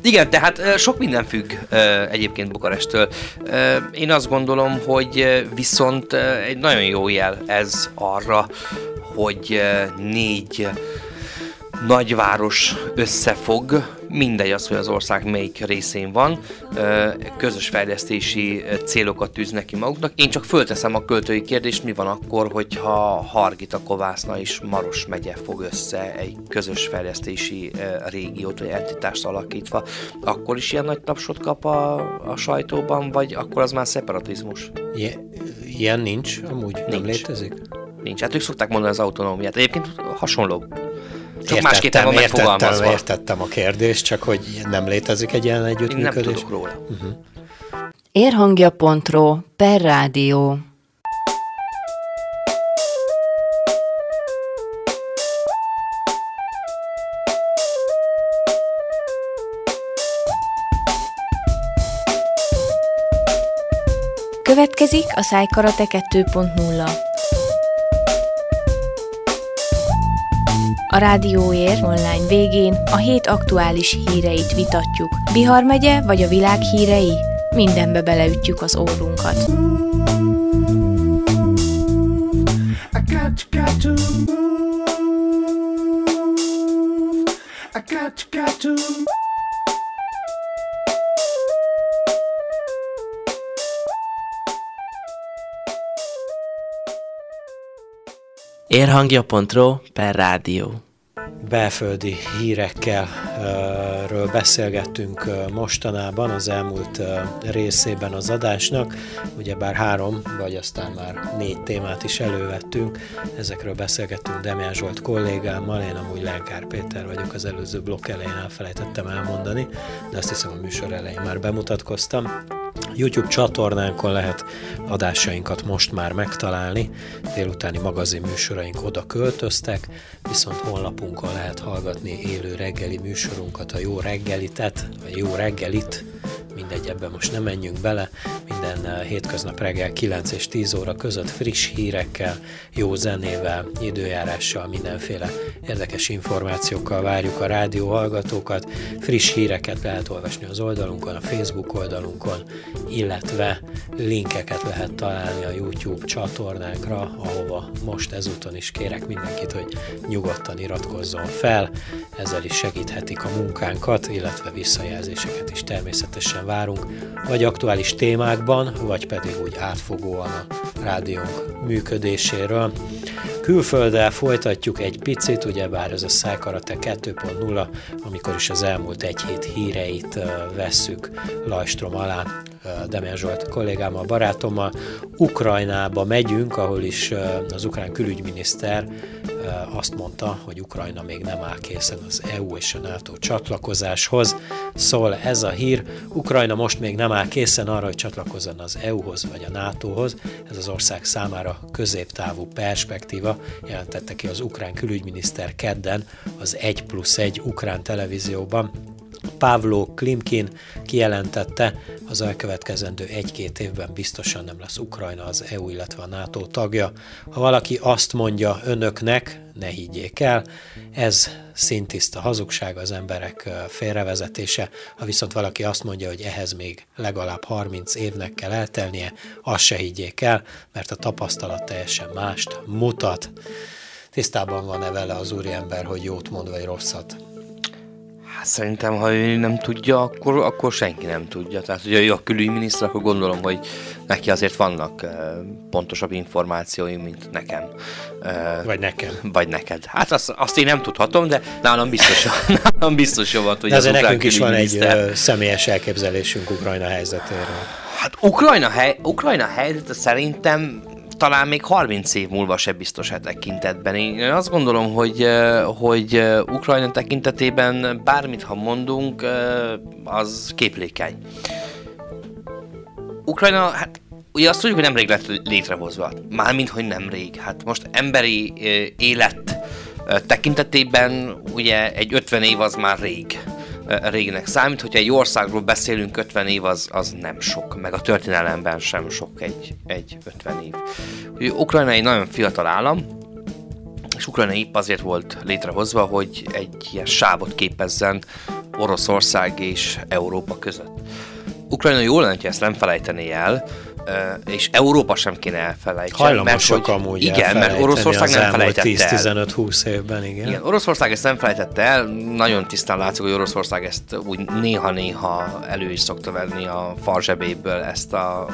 Igen, tehát sok minden függ egyébként Bukarestől. Én azt gondolom, hogy viszont egy nagyon jó jel ez arra, hogy négy nagyváros összefog, mindegy az, hogy az ország melyik részén van, közös fejlesztési célokat tűznek ki maguknak. Én csak fölteszem a költői kérdést, mi van akkor, hogyha Hargita, Kovászna és Maros megye fog össze egy közös fejlesztési régiót, vagy entitást alakítva, akkor is ilyen nagy tapsot kap a, a sajtóban, vagy akkor az már szeparatizmus?
Ilyen nincs, amúgy nincs. nem létezik?
Nincs. Hát ők szokták mondani az autonómiát. Egyébként hasonló
csak értettem, másképpen van értettem, értettem a kérdést, csak hogy nem létezik egy ilyen együttműködés.
Én nem tudok róla. Uh-huh.
Érhangja.ro per rádió Következik a Szájkarate 2.0. A Rádióér online végén a hét aktuális híreit vitatjuk. Bihar megye vagy a világ hírei? Mindenbe beleütjük az órunkat. I got, to got to
Érhangja.ro per rádió.
Belföldi hírekkel ről beszélgettünk mostanában az elmúlt részében az adásnak, ugyebár három, vagy aztán már négy témát is elővettünk, ezekről beszélgettünk Demián Zsolt kollégámmal, én amúgy Lenkár Péter vagyok, az előző blokk elején elfelejtettem elmondani, de azt hiszem a műsor elején már bemutatkoztam. YouTube csatornánkon lehet adásainkat most már megtalálni, délutáni magazin műsoraink oda költöztek, viszont honlapunkon lehet hallgatni élő reggeli műsorunkat, a jó reggelitet, vagy jó reggelit, mindegy, ebben most nem menjünk bele, minden eh, hétköznap reggel 9 és 10 óra között friss hírekkel, jó zenével, időjárással, mindenféle érdekes információkkal várjuk a rádió hallgatókat. Friss híreket lehet olvasni az oldalunkon, a Facebook oldalunkon, illetve linkeket lehet találni a YouTube csatornánkra, ahova most ezúton is kérek mindenkit, hogy nyugodtan iratkozzon fel, ezzel is segíthetik a munkánkat, illetve visszajelzéseket is természetesen rendszeresen várunk, vagy aktuális témákban, vagy pedig úgy átfogóan a rádiónk működéséről. Külfölddel folytatjuk egy picit, ugyebár ez a Szájkarate 2.0, amikor is az elmúlt egy hét híreit vesszük Lajstrom alá. Demel Zsolt kollégámmal, barátommal. Ukrajnába megyünk, ahol is az ukrán külügyminiszter azt mondta, hogy Ukrajna még nem áll készen az EU és a NATO csatlakozáshoz. Szól ez a hír, Ukrajna most még nem áll készen arra, hogy csatlakozzon az EU-hoz vagy a NATO-hoz. Ez az ország számára középtávú perspektíva, jelentette ki az ukrán külügyminiszter kedden az 1 plusz 1 ukrán televízióban. Pavlo Klimkin kijelentette, az elkövetkezendő egy-két évben biztosan nem lesz Ukrajna az EU, illetve a NATO tagja. Ha valaki azt mondja önöknek, ne higgyék el, ez szintiszta hazugság, az emberek félrevezetése. Ha viszont valaki azt mondja, hogy ehhez még legalább 30 évnek kell eltelnie, azt se higgyék el, mert a tapasztalat teljesen mást mutat. Tisztában van-e vele az úriember, hogy jót mond vagy rosszat?
Hát szerintem, ha ő nem tudja, akkor, akkor senki nem tudja. Tehát, hogy a külügyminiszter, akkor gondolom, hogy neki azért vannak pontosabb információi, mint nekem.
Vagy nekem.
Vagy neked. Hát azt, azt én nem tudhatom, de nálam biztos, [laughs] nálam biztos volt, hogy de
az nekünk is van egy személyes elképzelésünk Ukrajna helyzetéről.
Hát Ukrajna, hely, Ukrajna helyzete szerintem talán még 30 év múlva se biztos e tekintetben. Én azt gondolom, hogy, hogy Ukrajna tekintetében bármit, ha mondunk, az képlékeny. Ukrajna, hát ugye azt tudjuk, hogy nemrég lett létrehozva. Mármint, hogy nemrég. Hát most emberi élet tekintetében ugye egy 50 év az már rég régnek számít, hogyha egy országról beszélünk, 50 év az, az nem sok, meg a történelemben sem sok egy, egy 50 év. Ugye, Ukrajna egy nagyon fiatal állam, és Ukrajna épp azért volt létrehozva, hogy egy ilyen sávot képezzen Oroszország és Európa között. Ukrajna jól lenne, hogy ezt nem felejtené el, és Európa sem kéne elfelejteni.
Hajlamosok mert, amúgy
Igen, mert Oroszország nem felejtette
el. 10-15-20 évben, igen. igen.
Oroszország ezt nem felejtette el, nagyon tisztán látszik, hogy Oroszország ezt úgy néha-néha elő is szokta venni a farzsebéből ezt a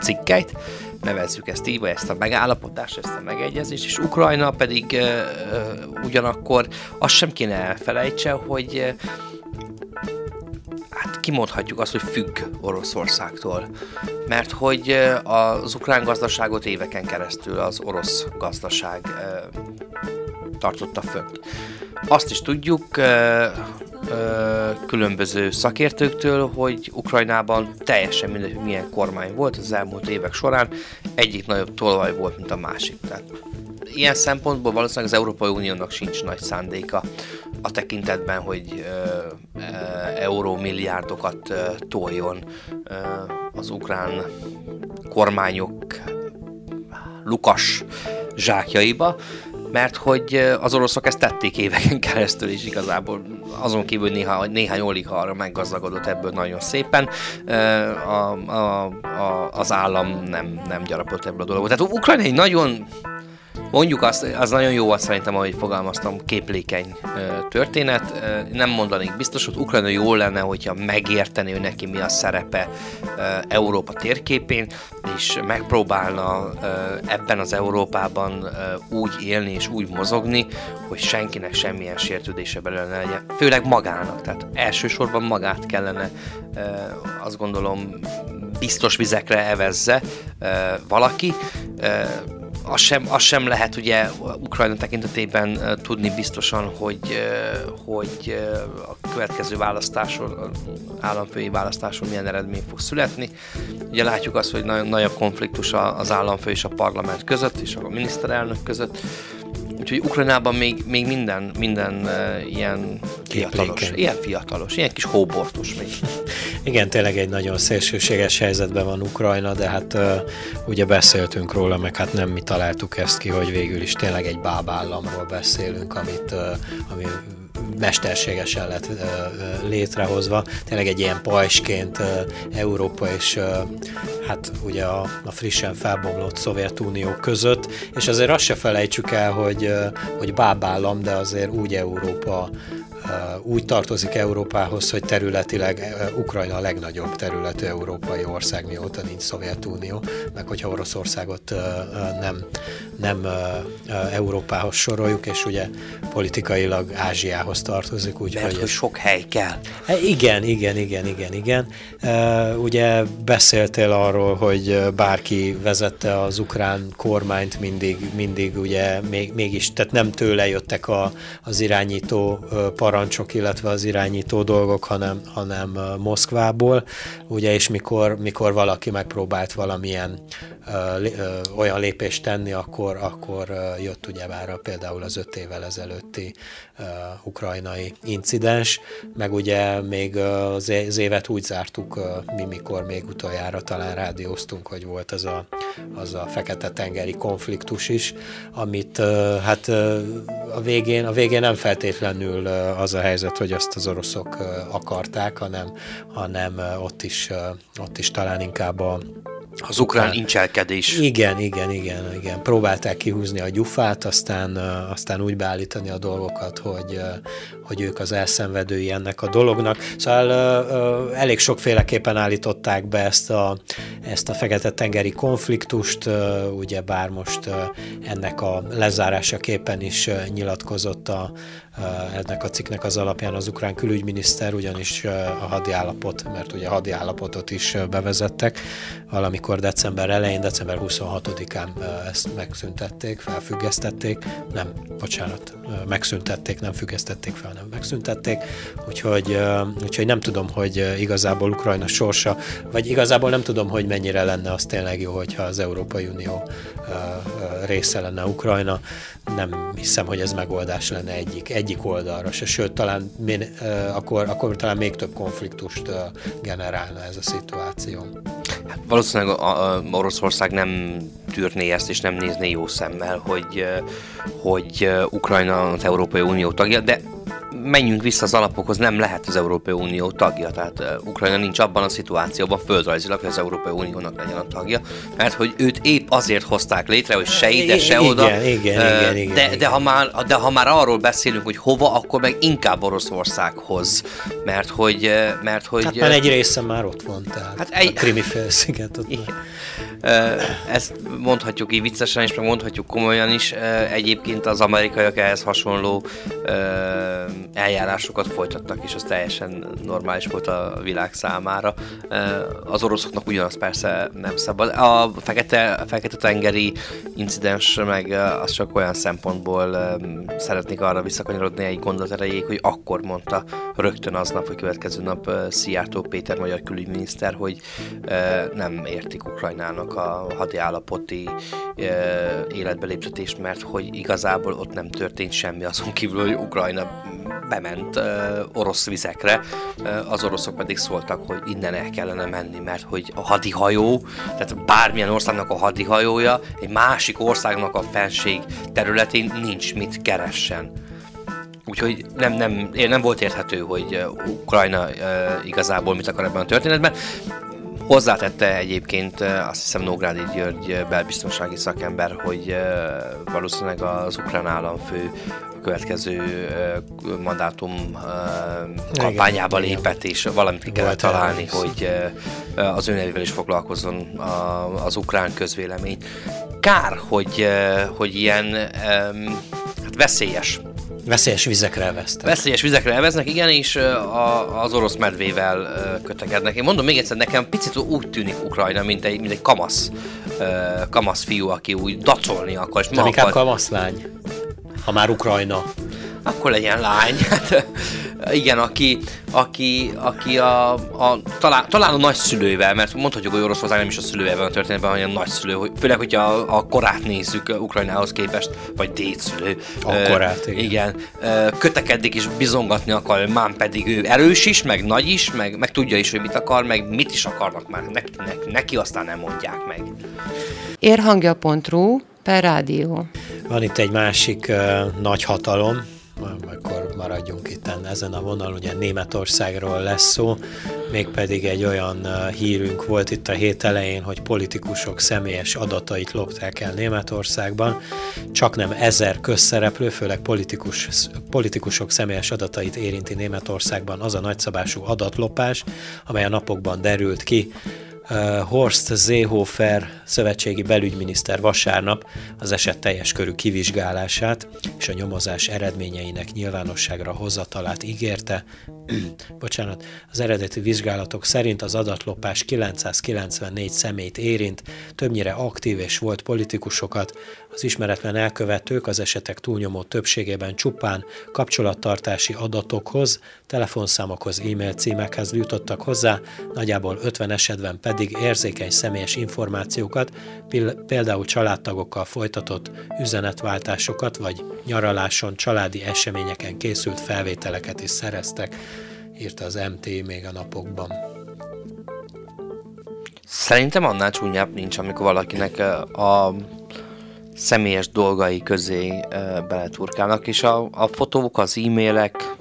cikkeit, nevezzük ezt így, vagy ezt a megállapodást, ezt a megegyezést, és Ukrajna pedig uh, ugyanakkor azt sem kéne elfelejtse, hogy uh, hát kimondhatjuk azt, hogy függ Oroszországtól. Mert hogy az ukrán gazdaságot éveken keresztül az orosz gazdaság tartotta fönt. Azt is tudjuk különböző szakértőktől, hogy Ukrajnában teljesen mindegy, milyen kormány volt az elmúlt évek során, egyik nagyobb tolvaj volt, mint a másik. Tehát ilyen szempontból valószínűleg az Európai Uniónak sincs nagy szándéka a tekintetben, hogy ö, ö, eurómilliárdokat ö, toljon az ukrán kormányok lukas zsákjaiba, mert hogy az oroszok ezt tették éveken keresztül, és igazából azon kívül néha, néhány oligarra meggazdagodott ebből nagyon szépen, a, a, a, az állam nem, nem gyarapott ebből a dologból. Tehát Ukrajna egy nagyon Mondjuk azt, az nagyon jó azt szerintem, ahogy fogalmaztam, képlékeny történet. Nem mondanék biztos, hogy Ukrajna jó lenne, hogyha megérteni ő neki mi a szerepe Európa térképén, és megpróbálna ebben az Európában úgy élni és úgy mozogni, hogy senkinek semmilyen sértődése belőle ne legyen. Főleg magának, tehát elsősorban magát kellene azt gondolom biztos vizekre evezze valaki, az sem, az sem lehet ugye Ukrajna tekintetében tudni biztosan, hogy, hogy a következő választáson, államfői választáson milyen eredmény fog születni. Ugye látjuk azt, hogy nagyon nagyobb konfliktus az államfő és a parlament között, és a miniszterelnök között. Úgyhogy Ukrajnában még, még minden, minden uh, ilyen fiatalos, ilyen fiatalos, ilyen kis hóbortos még.
Igen, tényleg egy nagyon szélsőséges helyzetben van Ukrajna, de hát uh, ugye beszéltünk róla, meg hát nem mi találtuk ezt ki, hogy végül is tényleg egy bábállamról beszélünk, amit, uh, ami mesterségesen lett létrehozva. Tényleg egy ilyen pajsként Európa és hát ugye a, a frissen felbomlott Szovjetunió között, és azért azt se felejtsük el, hogy, hogy bábállam, de azért úgy Európa úgy tartozik Európához, hogy területileg Ukrajna a legnagyobb területű európai ország, mióta nincs Szovjetunió, meg hogyha Oroszországot nem, nem Európához soroljuk, és ugye politikailag Ázsiához tartozik.
Úgy, Mert hogy, hogy sok hely kell.
Igen, igen, igen, igen, igen. Ugye beszéltél arról, hogy bárki vezette az ukrán kormányt mindig, mindig ugye még, mégis, tehát nem tőle jöttek a, az irányító parancsok, illetve az irányító dolgok, hanem, hanem Moszkvából, ugye, és mikor, mikor valaki megpróbált valamilyen olyan lépést tenni, akkor, akkor jött ugyebár például az öt évvel ezelőtti ukrajnai incidens, meg ugye még az évet úgy zártuk, mi mikor még utoljára talán rádióztunk, hogy volt ez a, az a fekete-tengeri konfliktus is, amit hát a végén, a végén nem feltétlenül az a helyzet, hogy azt az oroszok akarták, hanem, hanem ott, is, ott is talán inkább a
az ukrán incselkedés.
Igen, igen, igen, igen. Próbálták kihúzni a gyufát, aztán, aztán úgy beállítani a dolgokat, hogy, hogy ők az elszenvedői ennek a dolognak. Szóval elég sokféleképpen állították be ezt a, ezt a Fekete-tengeri konfliktust, ugye bár most ennek a lezárásaképpen is nyilatkozott a, ennek a cikknek az alapján az ukrán külügyminiszter, ugyanis a hadi állapot, mert ugye hadi állapotot is bevezettek, valamikor december elején, december 26-án ezt megszüntették, felfüggesztették, nem, bocsánat, megszüntették, nem függesztették fel, nem megszüntették, úgyhogy, úgyhogy nem tudom, hogy igazából Ukrajna sorsa, vagy igazából nem tudom, hogy mennyire lenne az tényleg jó, hogyha az Európai Unió része lenne Ukrajna, nem hiszem, hogy ez megoldás lenne egyik, egyik oldalra se, sőt, talán min, akkor, akkor talán még több konfliktust generálna ez a szituáció.
Hát valószínűleg a, a Oroszország nem tűrné ezt, és nem nézné jó szemmel, hogy, hogy Ukrajna az Európai Unió tagja, de menjünk vissza az alapokhoz, nem lehet az Európai Unió tagja, tehát uh, Ukrajna nincs abban a szituációban földrajzilag, hogy az Európai Uniónak legyen a tagja, mert hogy őt épp azért hozták létre, hogy se ide, se oda.
Igen, igen, uh, igen, igen,
de,
igen.
De, ha már, de ha már arról beszélünk, hogy hova, akkor meg inkább Oroszországhoz, mert hogy... Mert, hogy
hát már egy része már ott van, tehát hát egy, a Krimi Siga é tudo bem.
Ezt mondhatjuk így viccesen is, meg mondhatjuk komolyan is. Egyébként az amerikaiak ehhez hasonló eljárásokat folytattak, és az teljesen normális volt a világ számára. Az oroszoknak ugyanaz persze nem szabad. A fekete, fekete tengeri incidens meg az csak olyan szempontból szeretnék arra visszakanyarodni egy gondolat erejéig, hogy akkor mondta rögtön aznap, hogy következő nap Szijjártó Péter magyar külügyminiszter, hogy nem értik Ukrajnának a hadi állapoti életbeléptetést, mert hogy igazából ott nem történt semmi azon kívül, hogy Ukrajna bement uh, orosz vizekre, uh, az oroszok pedig szóltak, hogy innen el kellene menni, mert hogy a hadihajó, tehát bármilyen országnak a hadihajója egy másik országnak a fenség területén nincs mit keressen. Úgyhogy nem, nem, nem volt érthető, hogy Ukrajna uh, igazából mit akar ebben a történetben. Hozzátette egyébként azt hiszem Nógrádi György belbiztonsági szakember, hogy valószínűleg az ukrán államfő a következő mandátum kampányába lépett, és valamit ki kellett találni, hogy az ő nevével is foglalkozzon az ukrán közvélemény. Kár, hogy, hogy ilyen hát veszélyes
Veszélyes vizekre elveztek.
Veszélyes vizekre elveznek, igen, és a, az orosz medvével kötekednek. Én mondom még egyszer, nekem picit úgy tűnik Ukrajna, mint egy, mint egy kamasz, kamasz fiú, aki úgy dacolni akar. És
De inkább kamaszlány, ha már Ukrajna
akkor legyen lány. [laughs] Hát, igen, aki, aki, aki a, a, talán, talán a nagyszülővel, mert mondhatjuk, hogy Oroszország nem is a szülővel van a történetben, hanem a nagyszülő, hogy, főleg, hogyha a, a korát nézzük Ukrajnához képest, vagy dédszülő.
A korát, igen.
igen. Kötekedik és bizongatni akar, már pedig ő erős is, meg nagy is, meg, meg tudja is, hogy mit akar, meg mit is akarnak már. Neki, neki, neki aztán nem mondják meg.
Érhangja.ru per rádió.
Van itt egy másik uh, nagy hatalom, akkor maradjunk itt ezen a vonalon, ugye Németországról lesz szó, mégpedig egy olyan hírünk volt itt a hét elején, hogy politikusok személyes adatait lopták el Németországban. Csak nem ezer közszereplő, főleg politikus, politikusok személyes adatait érinti Németországban az a nagyszabású adatlopás, amely a napokban derült ki. Horst Seehofer szövetségi belügyminiszter vasárnap az eset teljes körű kivizsgálását és a nyomozás eredményeinek nyilvánosságra hozatalát ígérte. [clears throat] Bocsánat, az eredeti vizsgálatok szerint az adatlopás 994 szemét érint, többnyire aktív és volt politikusokat, az ismeretlen elkövetők az esetek túlnyomó többségében csupán kapcsolattartási adatokhoz, telefonszámokhoz, e-mail címekhez jutottak hozzá, nagyjából 50 esetben pedig érzékeny személyes információkat, például családtagokkal folytatott üzenetváltásokat, vagy nyaraláson, családi eseményeken készült felvételeket is szereztek, írta az MT még a napokban.
Szerintem annál csúnyább nincs, amikor valakinek a személyes dolgai közé beleturkálnak, és a, a fotók, az e-mailek,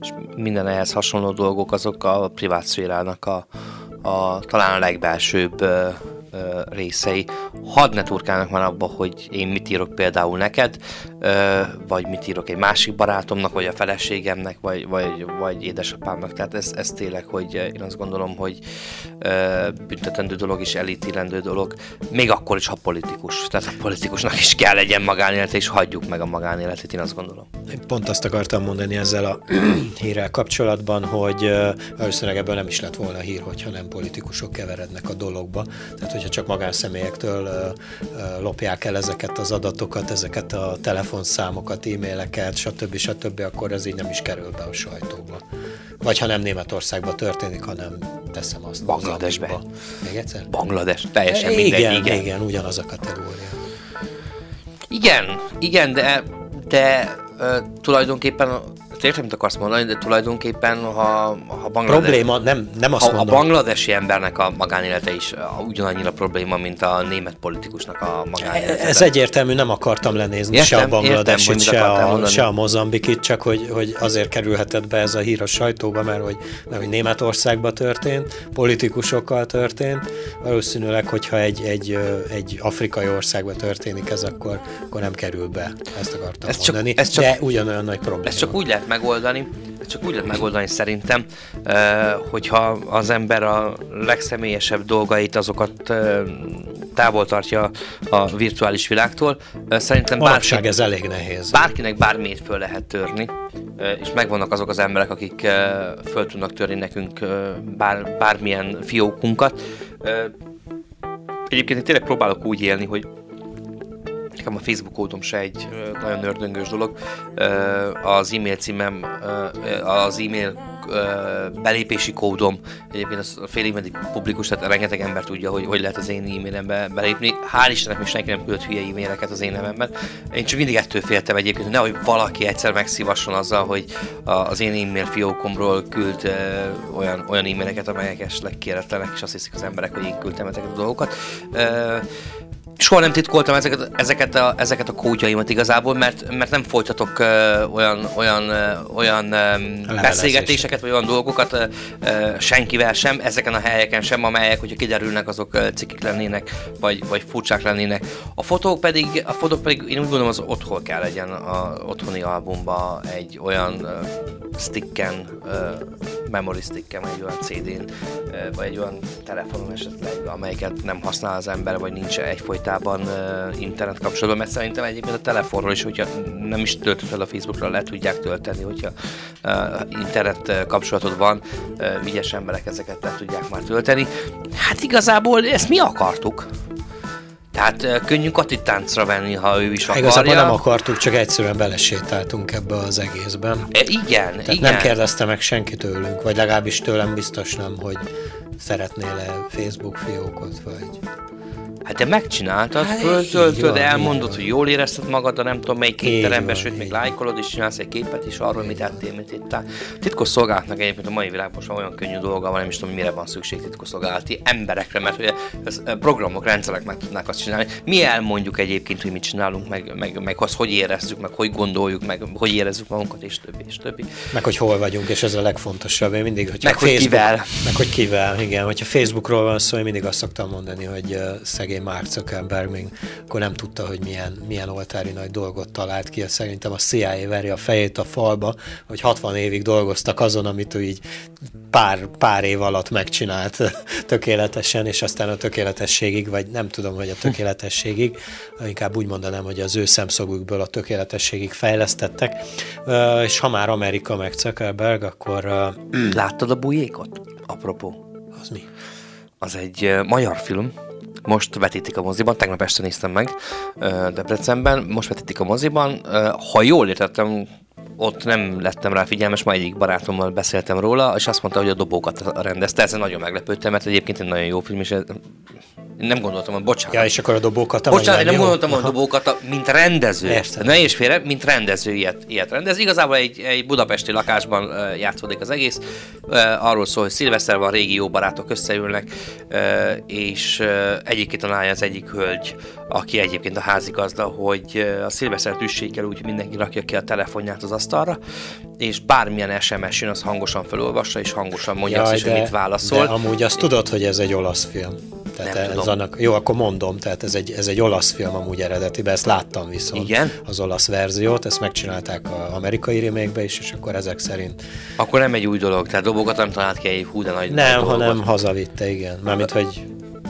és minden ehhez hasonló dolgok, azok a privát szférának a, a talán a legbelsőbb részei. Hadd ne turkálnak már abba, hogy én mit írok például neked, vagy mit írok egy másik barátomnak, vagy a feleségemnek, vagy, vagy, vagy édesapámnak. Tehát ez, ez tényleg, hogy én azt gondolom, hogy büntetendő dolog és elítélendő dolog, még akkor is, ha politikus. Tehát a politikusnak is kell legyen magánélete, és hagyjuk meg a magánéletét, én azt gondolom.
Én pont azt akartam mondani ezzel a [clears throat] hírrel kapcsolatban, hogy valószínűleg ebből nem is lett volna hír, hogyha nem politikusok keverednek a dologba. Tehát, hogyha csak magánszemélyektől lopják el ezeket az adatokat, ezeket a telefonszámokat, e-maileket, stb. stb., akkor ez így nem is kerül be a sajtóba. Vagy ha nem Németországban történik, hanem teszem azt
Bangladesbe.
Még egyszer?
Bangladesh, teljesen
igen,
mindegy.
Igen, igen, igen, ugyanaz a kategória.
Igen, igen, de, de uh, tulajdonképpen értem, mit akarsz mondani, de tulajdonképpen, ha, ha
Bangladesh... Probléma, nem, nem azt
ha,
mondom.
A bangladesi embernek a magánélete is ugyanannyira probléma, mint a német politikusnak a magánélete.
Ez egyértelmű, nem akartam lenézni értem, se a bangladesit, se, a, se a mozambikit, csak hogy, hogy azért kerülhetett be ez a hír a sajtóba, mert hogy, mert hogy Németországban történt, politikusokkal történt. Valószínűleg, hogyha egy, egy, egy afrikai országban történik ez, akkor, akkor nem kerül be. Ezt akartam ez mondani. Csak, ez csak, de ugyanolyan nagy probléma.
Ez csak úgy lehet megoldani, csak úgy lehet megoldani szerintem, hogyha az ember a legszemélyesebb dolgait, azokat távol tartja a virtuális világtól. Szerintem
bárki, ez elég nehéz.
Bárkinek bármit föl lehet törni, és megvannak azok az emberek, akik föl tudnak törni nekünk bár, bármilyen fiókunkat. Egyébként én tényleg próbálok úgy élni, hogy nekem a Facebook kódom se egy nagyon ördöngős dolog. Az e-mail címem, az e-mail belépési kódom, egyébként az félig meddig publikus, tehát rengeteg ember tudja, hogy hogy lehet az én e-mailembe belépni. Hál' Istennek még senki nem küldött hülye e-maileket az én nevemben. Én csak mindig ettől féltem egyébként, hogy nehogy valaki egyszer megszívasson azzal, hogy az én e-mail fiókomról küld olyan, olyan e-maileket, amelyek esetleg kéretlenek, és azt hiszik az emberek, hogy én küldtem ezeket a dolgokat soha nem titkoltam ezeket, ezeket, a, ezeket a kódjaimat igazából, mert, mert nem folytatok uh, olyan, olyan, uh, olyan um, beszélgetéseket, vagy olyan dolgokat uh, senkivel sem, ezeken a helyeken sem, amelyek, hogyha kiderülnek, azok uh, cikik lennének, vagy, vagy furcsák lennének. A fotók pedig, a fotók pedig én úgy gondolom, az otthon kell legyen a otthoni albumba egy olyan uh, sticken, uh, memory sticken, egy olyan CD-n, uh, vagy egy olyan telefonon esetleg, amelyiket nem használ az ember, vagy nincs egyfolytában uh, internet kapcsolatban, mert szerintem egyébként a telefonról is, hogyha nem is töltött fel a Facebookra, le tudják tölteni, hogyha internet kapcsolatod van, ügyes emberek ezeket le tudják már tölteni. Hát igazából ezt mi akartuk? Tehát könnyű Katit táncra venni, ha ő is akarja.
Igazából nem akartuk, csak egyszerűen belesétáltunk ebbe az egészben.
E, igen,
Tehát
igen.
nem kérdezte meg senki tőlünk, vagy legalábbis tőlem biztos nem, hogy szeretnél-e Facebook fiókot, vagy
Hát de megcsináltad,
Hát,
föltöltöd, elmondod, hogy jól érezted magad, de nem tudom melyik étteremben, sőt, még lájkolod, és csinálsz egy képet is arról, mit ettél, mit ittál. Titkos szolgálatnak egyébként a mai világban olyan könnyű dolga van, nem is tudom, mire van szükség titkos szolgálati emberekre, mert ugye ez, eh, programok, rendszerek meg tudnák azt csinálni. Mi elmondjuk egyébként, hogy mit csinálunk, meg, meg, meg azt, hogy érezzük, meg hogy gondoljuk, meg hogy érezzük magunkat, és többi, és többi.
Meg hogy hol vagyunk, és ez a legfontosabb. Én mindig, hogyha
Meg hogy kivel.
Meg hogy kivel, igen. Hogyha Facebookról van szó, én mindig azt szoktam mondani, hogy uh, szegény Mark Zuckerberg még akkor nem tudta, hogy milyen, milyen oltári nagy dolgot talált ki. Szerintem a CIA veri a fejét a falba, hogy 60 évig dolgoztak azon, amit ő így pár, pár év alatt megcsinált [laughs] tökéletesen, és aztán a tökéletességig, vagy nem tudom, hogy a tökéletességig, inkább úgy mondanám, hogy az ő szemszögükből a tökéletességig fejlesztettek. És ha már Amerika meg Zuckerberg, akkor
Láttad a bujékot? Apropó.
az mi?
Az egy magyar film, most vetítik a moziban, tegnap este néztem meg Debrecenben, most vetítik a moziban. Ha jól értettem, ott nem lettem rá figyelmes, majd egyik barátommal beszéltem róla, és azt mondta, hogy a dobókat rendezte. Ezen nagyon meglepődtem, mert egyébként egy nagyon jó film, és ez- nem gondoltam, hogy bocsánat.
Ja, és akkor a dobókat...
Bocsánat, én nem gondoltam, hogy a dobókat, mint rendező.
Értem.
Ne és félre, mint rendező ilyet, ilyet rendez. Igazából egy, egy budapesti lakásban játszódik az egész. Arról szól, hogy szilveszter van, régi jó barátok összeülnek, és egyik kitalálja az egyik hölgy, aki egyébként a házigazda, hogy a szilvesztert üssék el úgy, hogy mindenki rakja ki a telefonját az asztalra, és bármilyen SMS jön, az hangosan felolvassa, és hangosan mondja azt is, hogy mit válaszol.
De amúgy azt tudod, hogy ez egy olasz film. Tehát
Nem
ez
tudom.
annak, jó, akkor mondom, tehát ez egy, ez egy olasz film amúgy eredetiben, ezt láttam viszont.
Igen?
Az olasz verziót, ezt megcsinálták az amerikai remake is, és akkor ezek szerint
Akkor nem egy új dolog, tehát dobogat nem talált ki egy hú, de nagy
nem,
dolgot.
hanem hazavitte, igen. Mármint, hogy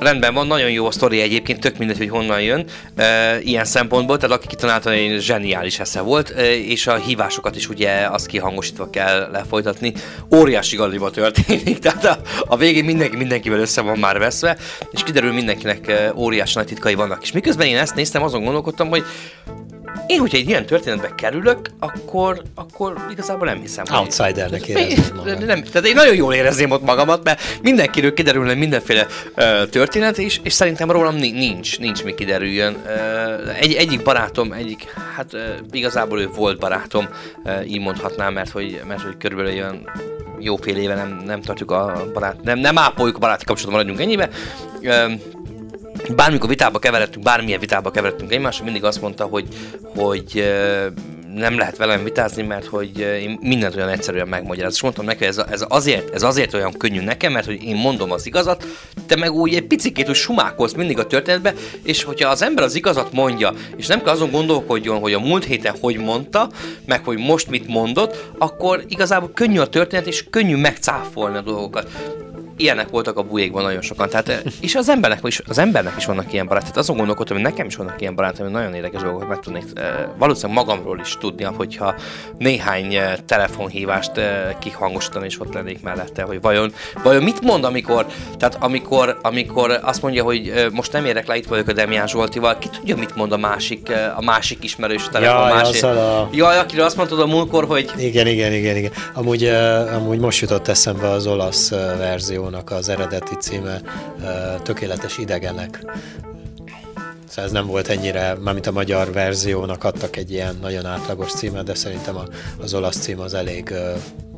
Rendben van, nagyon jó a sztori egyébként, tök mindegy, hogy honnan jön, e, ilyen szempontból, tehát aki kitalálta, egy zseniális esze volt, e, és a hívásokat is ugye azt kihangosítva kell lefolytatni. Óriási galiba történik, [laughs] tehát a, a végén mindenki mindenkivel össze van már veszve, és kiderül mindenkinek óriási nagy titkai vannak. És miközben én ezt néztem, azon gondolkodtam, hogy én, hogyha egy ilyen történetbe kerülök, akkor, akkor igazából nem hiszem, hogy...
outsidernek érezni.
Nem, tehát én nagyon jól érezném ott magamat, mert mindenkiről kiderülne mindenféle uh, történet, és, és szerintem rólam ni- nincs, nincs mi kiderüljön. Uh, egy, egyik barátom, egyik, hát uh, igazából ő volt barátom, uh, így mondhatnám, mert hogy, mert hogy körülbelül olyan jó fél éve nem, nem tartjuk a barát, nem, nem ápoljuk a baráti kapcsolatot, maradjunk ennyibe. Uh, bármikor vitába keveredtünk, bármilyen vitába keveredtünk egymással, mindig azt mondta, hogy, hogy nem lehet velem vitázni, mert hogy én mindent olyan egyszerűen megmagyarázom. És mondtam neki, ez, ez, azért, ez azért olyan könnyű nekem, mert hogy én mondom az igazat, te meg úgy egy picikét úgy sumákolsz mindig a történetbe, és hogyha az ember az igazat mondja, és nem kell azon gondolkodjon, hogy a múlt héten hogy mondta, meg hogy most mit mondott, akkor igazából könnyű a történet, és könnyű megcáfolni a dolgokat ilyenek voltak a bujékban nagyon sokan. Tehát, eh, és az embernek, is, az embernek is vannak ilyen barátok. Tehát azon gondolkodtam, hogy nekem is vannak ilyen barátok, hogy nagyon érdekes dolgokat meg tudnék eh, valószínűleg magamról is tudni, hogyha néhány eh, telefonhívást kihangosítani, és ott lennék mellette, hogy vajon, vajon mit mond, amikor, tehát amikor, amikor azt mondja, hogy most nem érek le, itt vagyok a Demián Zsoltival, ki tudja, mit mond a másik, a másik ismerős telefon
Jaj,
másik.
a-
Jaj, akiről azt mondtad a múltkor, hogy
Igen, igen, igen, igen. Amúgy, amúgy most jutott eszembe az olasz uh, verziónak az eredeti címe Tökéletes idegenek. Szóval ez nem volt ennyire, mármint a magyar verziónak adtak egy ilyen nagyon átlagos címet, de szerintem az olasz cím az elég,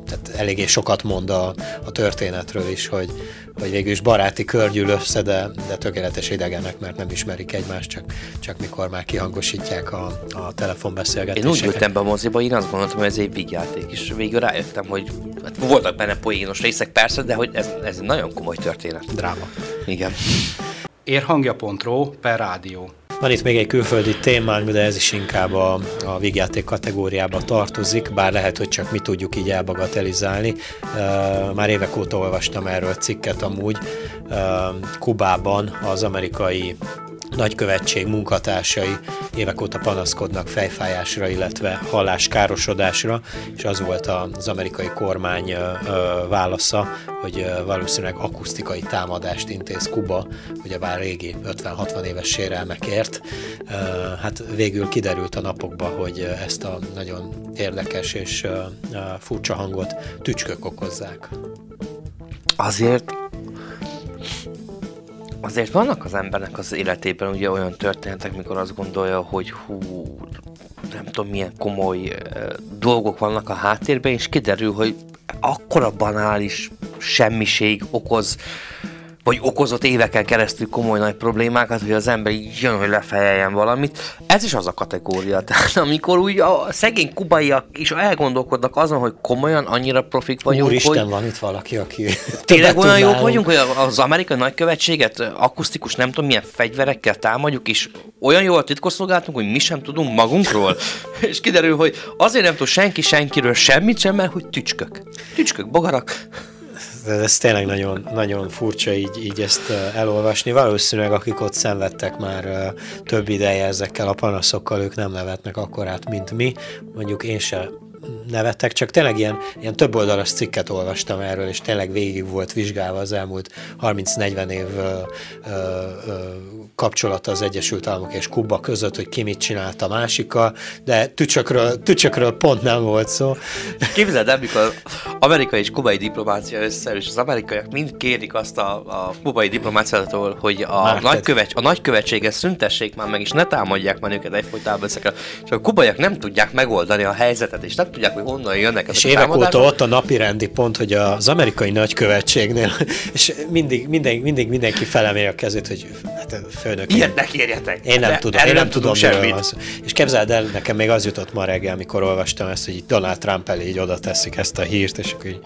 tehát eléggé sokat mond a, a történetről is, hogy, hogy végül is baráti kör gyűl össze, de, de tökéletes idegenek, mert nem ismerik egymást, csak, csak mikor már kihangosítják a, a
Én
telefonbeszélgetéseket.
úgy ültem be a moziba, én azt gondoltam, hogy ez egy vígjáték, és végül rájöttem, hogy hát voltak benne poénos részek persze, de hogy ez, ez egy nagyon komoly történet.
Dráma.
Igen.
Érhangja.ro per rádió.
Van itt még egy külföldi témánk, de ez is inkább a, a vígjáték kategóriába tartozik, bár lehet, hogy csak mi tudjuk így elbagatelizálni. Már évek óta olvastam erről cikket amúgy. Kubában az amerikai nagykövetség munkatársai évek óta panaszkodnak fejfájásra, illetve halláskárosodásra, és az volt az amerikai kormány válasza, hogy valószínűleg akusztikai támadást intéz Kuba, ugye bár régi 50-60 éves sérelmekért. Hát végül kiderült a napokban, hogy ezt a nagyon érdekes és furcsa hangot tücskök okozzák.
Azért azért vannak az embernek az életében ugye olyan történetek, mikor azt gondolja, hogy hú, nem tudom milyen komoly uh, dolgok vannak a háttérben, és kiderül, hogy akkora banális semmiség okoz vagy okozott éveken keresztül komoly nagy problémákat, hogy az ember így jön, hogy lefejeljen valamit. Ez is az a kategória. [laughs] Tehát amikor úgy a szegény kubaiak is elgondolkodnak azon, hogy komolyan annyira profik vagyunk,
Úristen,
hogy...
van itt valaki, aki...
Tényleg olyan jók vagyunk, hogy az amerikai nagykövetséget akusztikus nem tudom milyen fegyverekkel támadjuk, és olyan jól titkosszolgáltunk, hogy mi sem tudunk magunkról. [laughs] és kiderül, hogy azért nem tud senki senkiről semmit sem, mert hogy tücskök. Tücskök, bogarak
ez tényleg nagyon, nagyon furcsa így, így ezt elolvasni. Valószínűleg akik ott szenvedtek már több ideje ezekkel a panaszokkal, ők nem nevetnek akkorát, mint mi. Mondjuk én sem nevettek, csak tényleg ilyen, ilyen több oldalas cikket olvastam erről, és tényleg végig volt vizsgálva az elmúlt 30-40 év ö, ö, kapcsolata az Egyesült Államok és Kuba között, hogy ki mit csinált a másikkal, de tücsökről, tücsökről pont nem volt szó.
Képzeld el, mikor amerikai és kubai diplomácia össze, és az amerikaiak mind kérik azt a, a kubai diplomáciától, hogy a, nagykövet, a nagykövetséget szüntessék már meg, és ne támadják már őket egyfolytában ezekre. És a kubaiak nem tudják megoldani a helyzetet, és nem tudják, hogy honnan jönnek
ezek És évek óta ott a napi rendi pont, hogy az amerikai nagykövetségnél, [laughs] és mindig, mindig, mindig mindenki felemelje a kezét, hogy hát főnök.
Ilyet ne kérjetek!
Én nem De tudom, én nem, nem tudom semmit. Az. És képzeld el, nekem még az jutott ma reggel, amikor olvastam ezt, hogy Donald Trump elé így oda teszik ezt a hírt, és akkor így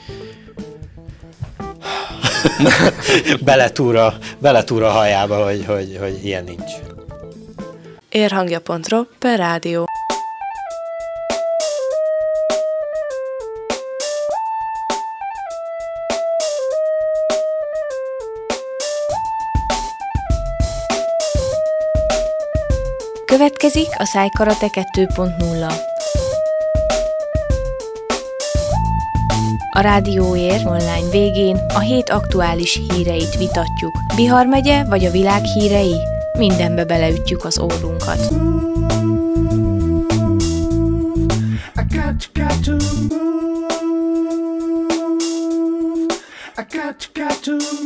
[laughs] beletúra, beletúra hajába, hogy, hogy, hogy ilyen nincs.
Érhangja.ro per rádió. Következik a Szájkarate 2.0. A Rádióér online végén a hét aktuális híreit vitatjuk. Bihar megye vagy a világ hírei? Mindenbe beleütjük az órunkat. Got, got to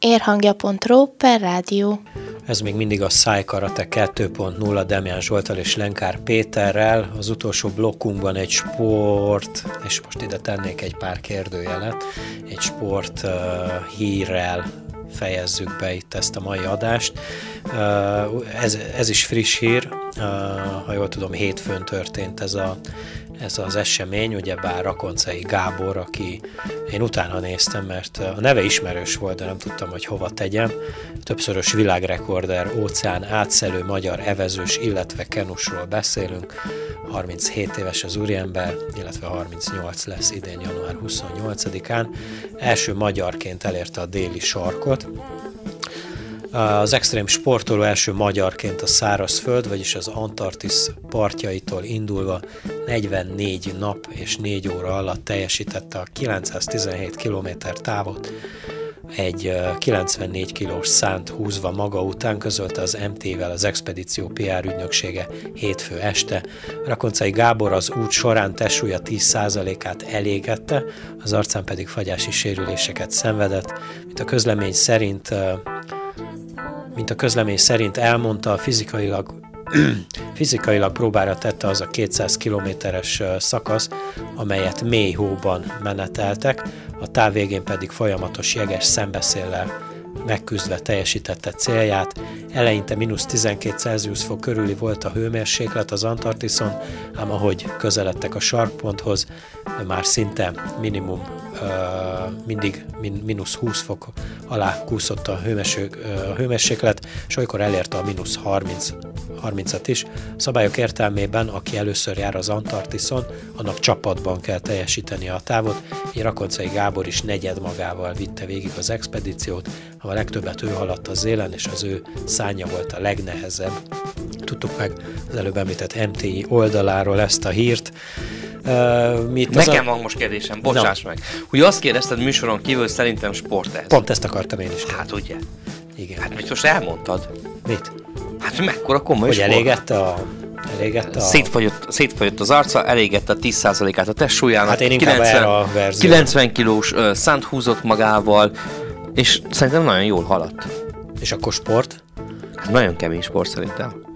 Érhangja.ro per rádió.
Ez még mindig a Szájkarate 2.0 Demián Zsoltal és Lenkár Péterrel. Az utolsó blokkunkban egy sport, és most ide tennék egy pár kérdőjelet, egy sport uh, hírrel fejezzük be itt ezt a mai adást. Uh, ez, ez is friss hír, uh, ha jól tudom, hétfőn történt ez a ez az esemény, ugyebár Rakoncai Gábor, aki én utána néztem, mert a neve ismerős volt, de nem tudtam, hogy hova tegyem. Többszörös világrekorder, óceán átszelő magyar evezős, illetve kenusról beszélünk. 37 éves az úriember, illetve 38 lesz idén január 28-án. Első magyarként elérte a déli sarkot, az extrém sportoló első magyarként a szárazföld, vagyis az Antarktisz partjaitól indulva 44 nap és 4 óra alatt teljesítette a 917 km távot, egy 94 kilós szánt húzva maga után közölte az MT-vel az expedíció PR ügynöksége hétfő este. Rakoncai Gábor az út során testsúlya 10%-át elégette, az arcán pedig fagyási sérüléseket szenvedett. Mint a közlemény szerint mint a közlemény szerint elmondta, fizikailag [clears throat] fizikailag próbára tette az a 200 kilométeres szakasz, amelyet mély hóban meneteltek, a táv végén pedig folyamatos jeges szembeszéllel megküzdve teljesítette célját. Eleinte mínusz 12 Celsius fok körüli volt a hőmérséklet az Antarktiszon, ám ahogy közeledtek a sarkponthoz, már szinte minimum mindig mínusz 20 fok alá kúszott a, a hőmérséklet, és olykor elérte a mínusz 30 30-at is. A szabályok értelmében, aki először jár az Antarktiszon, annak csapatban kell teljesíteni a távot. Én Rakoncai Gábor is negyed magával vitte végig az expedíciót, a legtöbbet ő haladt az élen, és az ő szánya volt a legnehezebb. Tudtuk meg az előbb említett MTI oldaláról ezt a hírt.
Uh, mit Nekem a... van most kérdésem, bocsáss no. meg. Ugye azt kérdezted műsoron kívül, szerintem sport ez.
Pont ezt akartam én is.
Hát ugye.
Igen.
Hát mit most elmondtad?
Mit?
Hát mekkora komoly
Hogy sport. elégette a Elégette a...
Szétfagyott, szétfagyott az arca, elégette a 10%-át a testsúlyának.
Hát én inkább 90, erre a verzió.
90 kilós uh, szánt húzott magával, és szerintem nagyon jól haladt.
És akkor sport?
Nagyon kemény sport szerintem.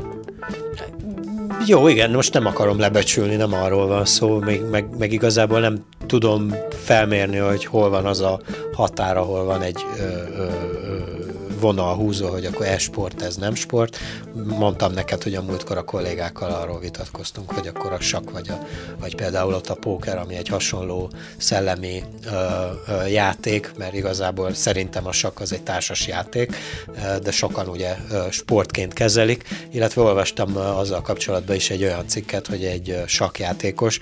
Jó, igen, most nem akarom lebecsülni, nem arról van szó, meg, meg, meg igazából nem tudom felmérni, hogy hol van az a határ, ahol van egy ö, ö, vonal húzó, hogy akkor ez sport, ez nem sport. Mondtam neked, hogy a múltkor a kollégákkal arról vitatkoztunk, hogy akkor a sak vagy, a, vagy például ott a póker, ami egy hasonló szellemi ö, ö, játék, mert igazából szerintem a sak az egy társas játék, de sokan ugye sportként kezelik, illetve olvastam azzal kapcsolatban is egy olyan cikket, hogy egy sakjátékos,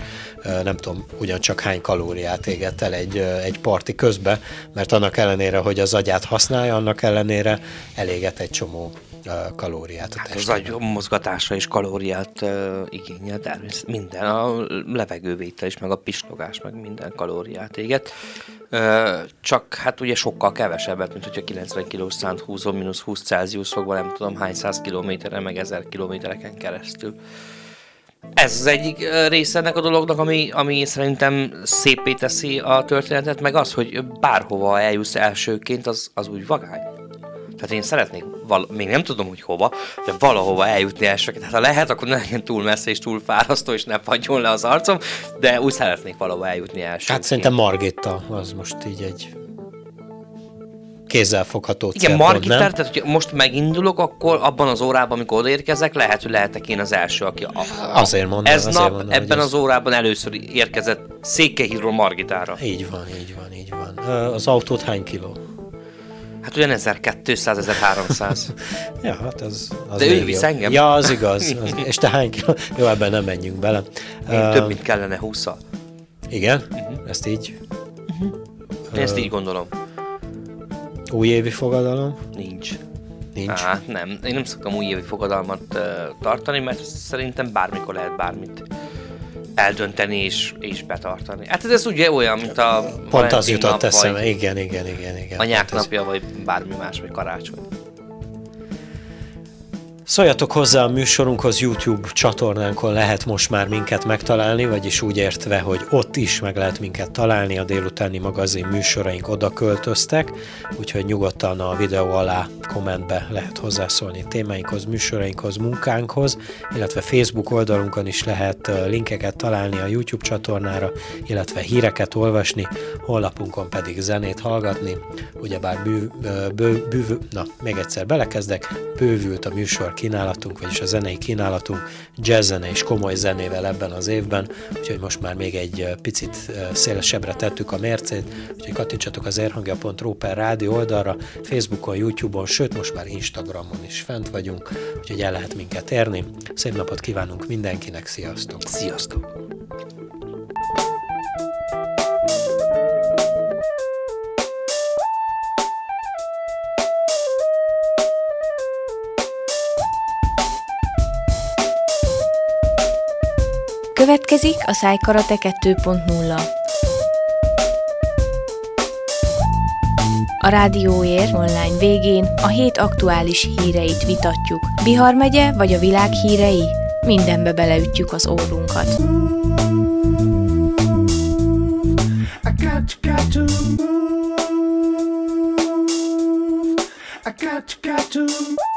nem tudom, ugyancsak hány kalóriát éget el egy, egy parti közben, mert annak ellenére, hogy az agyát használja, annak ellenére eléget egy csomó kalóriát. A
hát az agy mozgatása és kalóriát uh, igényel, természetesen minden, a levegővétel is, meg a pislogás, meg minden kalóriát éget. Uh, csak hát ugye sokkal kevesebbet, mint hogyha 90 kg szánt húzom, mínusz 20 Celsius fokban, nem tudom hány száz kilométeren, meg ezer kilométereken keresztül. Ez az egyik része ennek a dolognak, ami, ami szerintem szépé teszi a történetet, meg az, hogy bárhova eljussz elsőként, az, az úgy vagány. Tehát én szeretnék, val- még nem tudom, hogy hova, de valahova eljutni elsőként. Tehát ha lehet, akkor ne legyen túl messze és túl fárasztó, és ne fagyjon le az arcom, de úgy szeretnék valahova eljutni elsőként.
Hát szerintem Margitta az most így egy kézzelfogható
Igen, Margitta, tehát hogy most megindulok, akkor abban az órában, amikor odaérkezek, lehet, hogy lehetek én az első, aki... A,
a, azért mondom,
Ez
azért
nap,
mondom,
ebben az órában először érkezett Székelyhídról Margitára.
Így van, így van, így van. Az autót hány kiló?
Hát olyan 1200, 1300.
ja, hát az, az
De ő visz engem.
Ja, az igaz. Az, és te hány kiló? Jó, ebben nem menjünk bele.
Én uh, több, mint kellene 20 -szal.
Igen? Uh-huh. Ezt így?
Uh-huh. Én ezt így gondolom.
Újévi fogadalom?
Nincs.
Nincs?
Hát nem. Én nem szoktam újévi fogadalmat uh, tartani, mert szerintem bármikor lehet bármit eldönteni és, és betartani. Hát ez, ez ugye olyan, mint a
Pont az jutott eszembe, igen, igen, igen, igen.
Anyák napja, vagy bármi más, vagy karácsony.
Szóljatok hozzá a műsorunkhoz, YouTube csatornánkon lehet most már minket megtalálni, vagyis úgy értve, hogy ott is meg lehet minket találni, a délutáni magazin műsoraink oda költöztek, úgyhogy nyugodtan a videó alá kommentbe lehet hozzászólni témáinkhoz, műsorainkhoz, munkánkhoz, illetve Facebook oldalunkon is lehet linkeket találni a YouTube csatornára, illetve híreket olvasni, honlapunkon pedig zenét hallgatni, ugyebár bő, bő, bő, na, még egyszer belekezdek, bővült a műsor kínálatunk, vagyis a zenei kínálatunk jazzzene és komoly zenével ebben az évben, úgyhogy most már még egy picit szélesebbre tettük a mércét, úgyhogy kattintsatok az erhangja.ru per rádió oldalra, Facebookon, Youtube-on, sőt most már Instagramon is fent vagyunk, úgyhogy el lehet minket érni. Szép napot kívánunk mindenkinek, sziasztok!
Sziasztok!
Következik a Szájkarate 2.0. A Rádióér online végén a hét aktuális híreit vitatjuk. Bihar megye vagy a világ hírei? Mindenbe beleütjük az órunkat. Got, to got,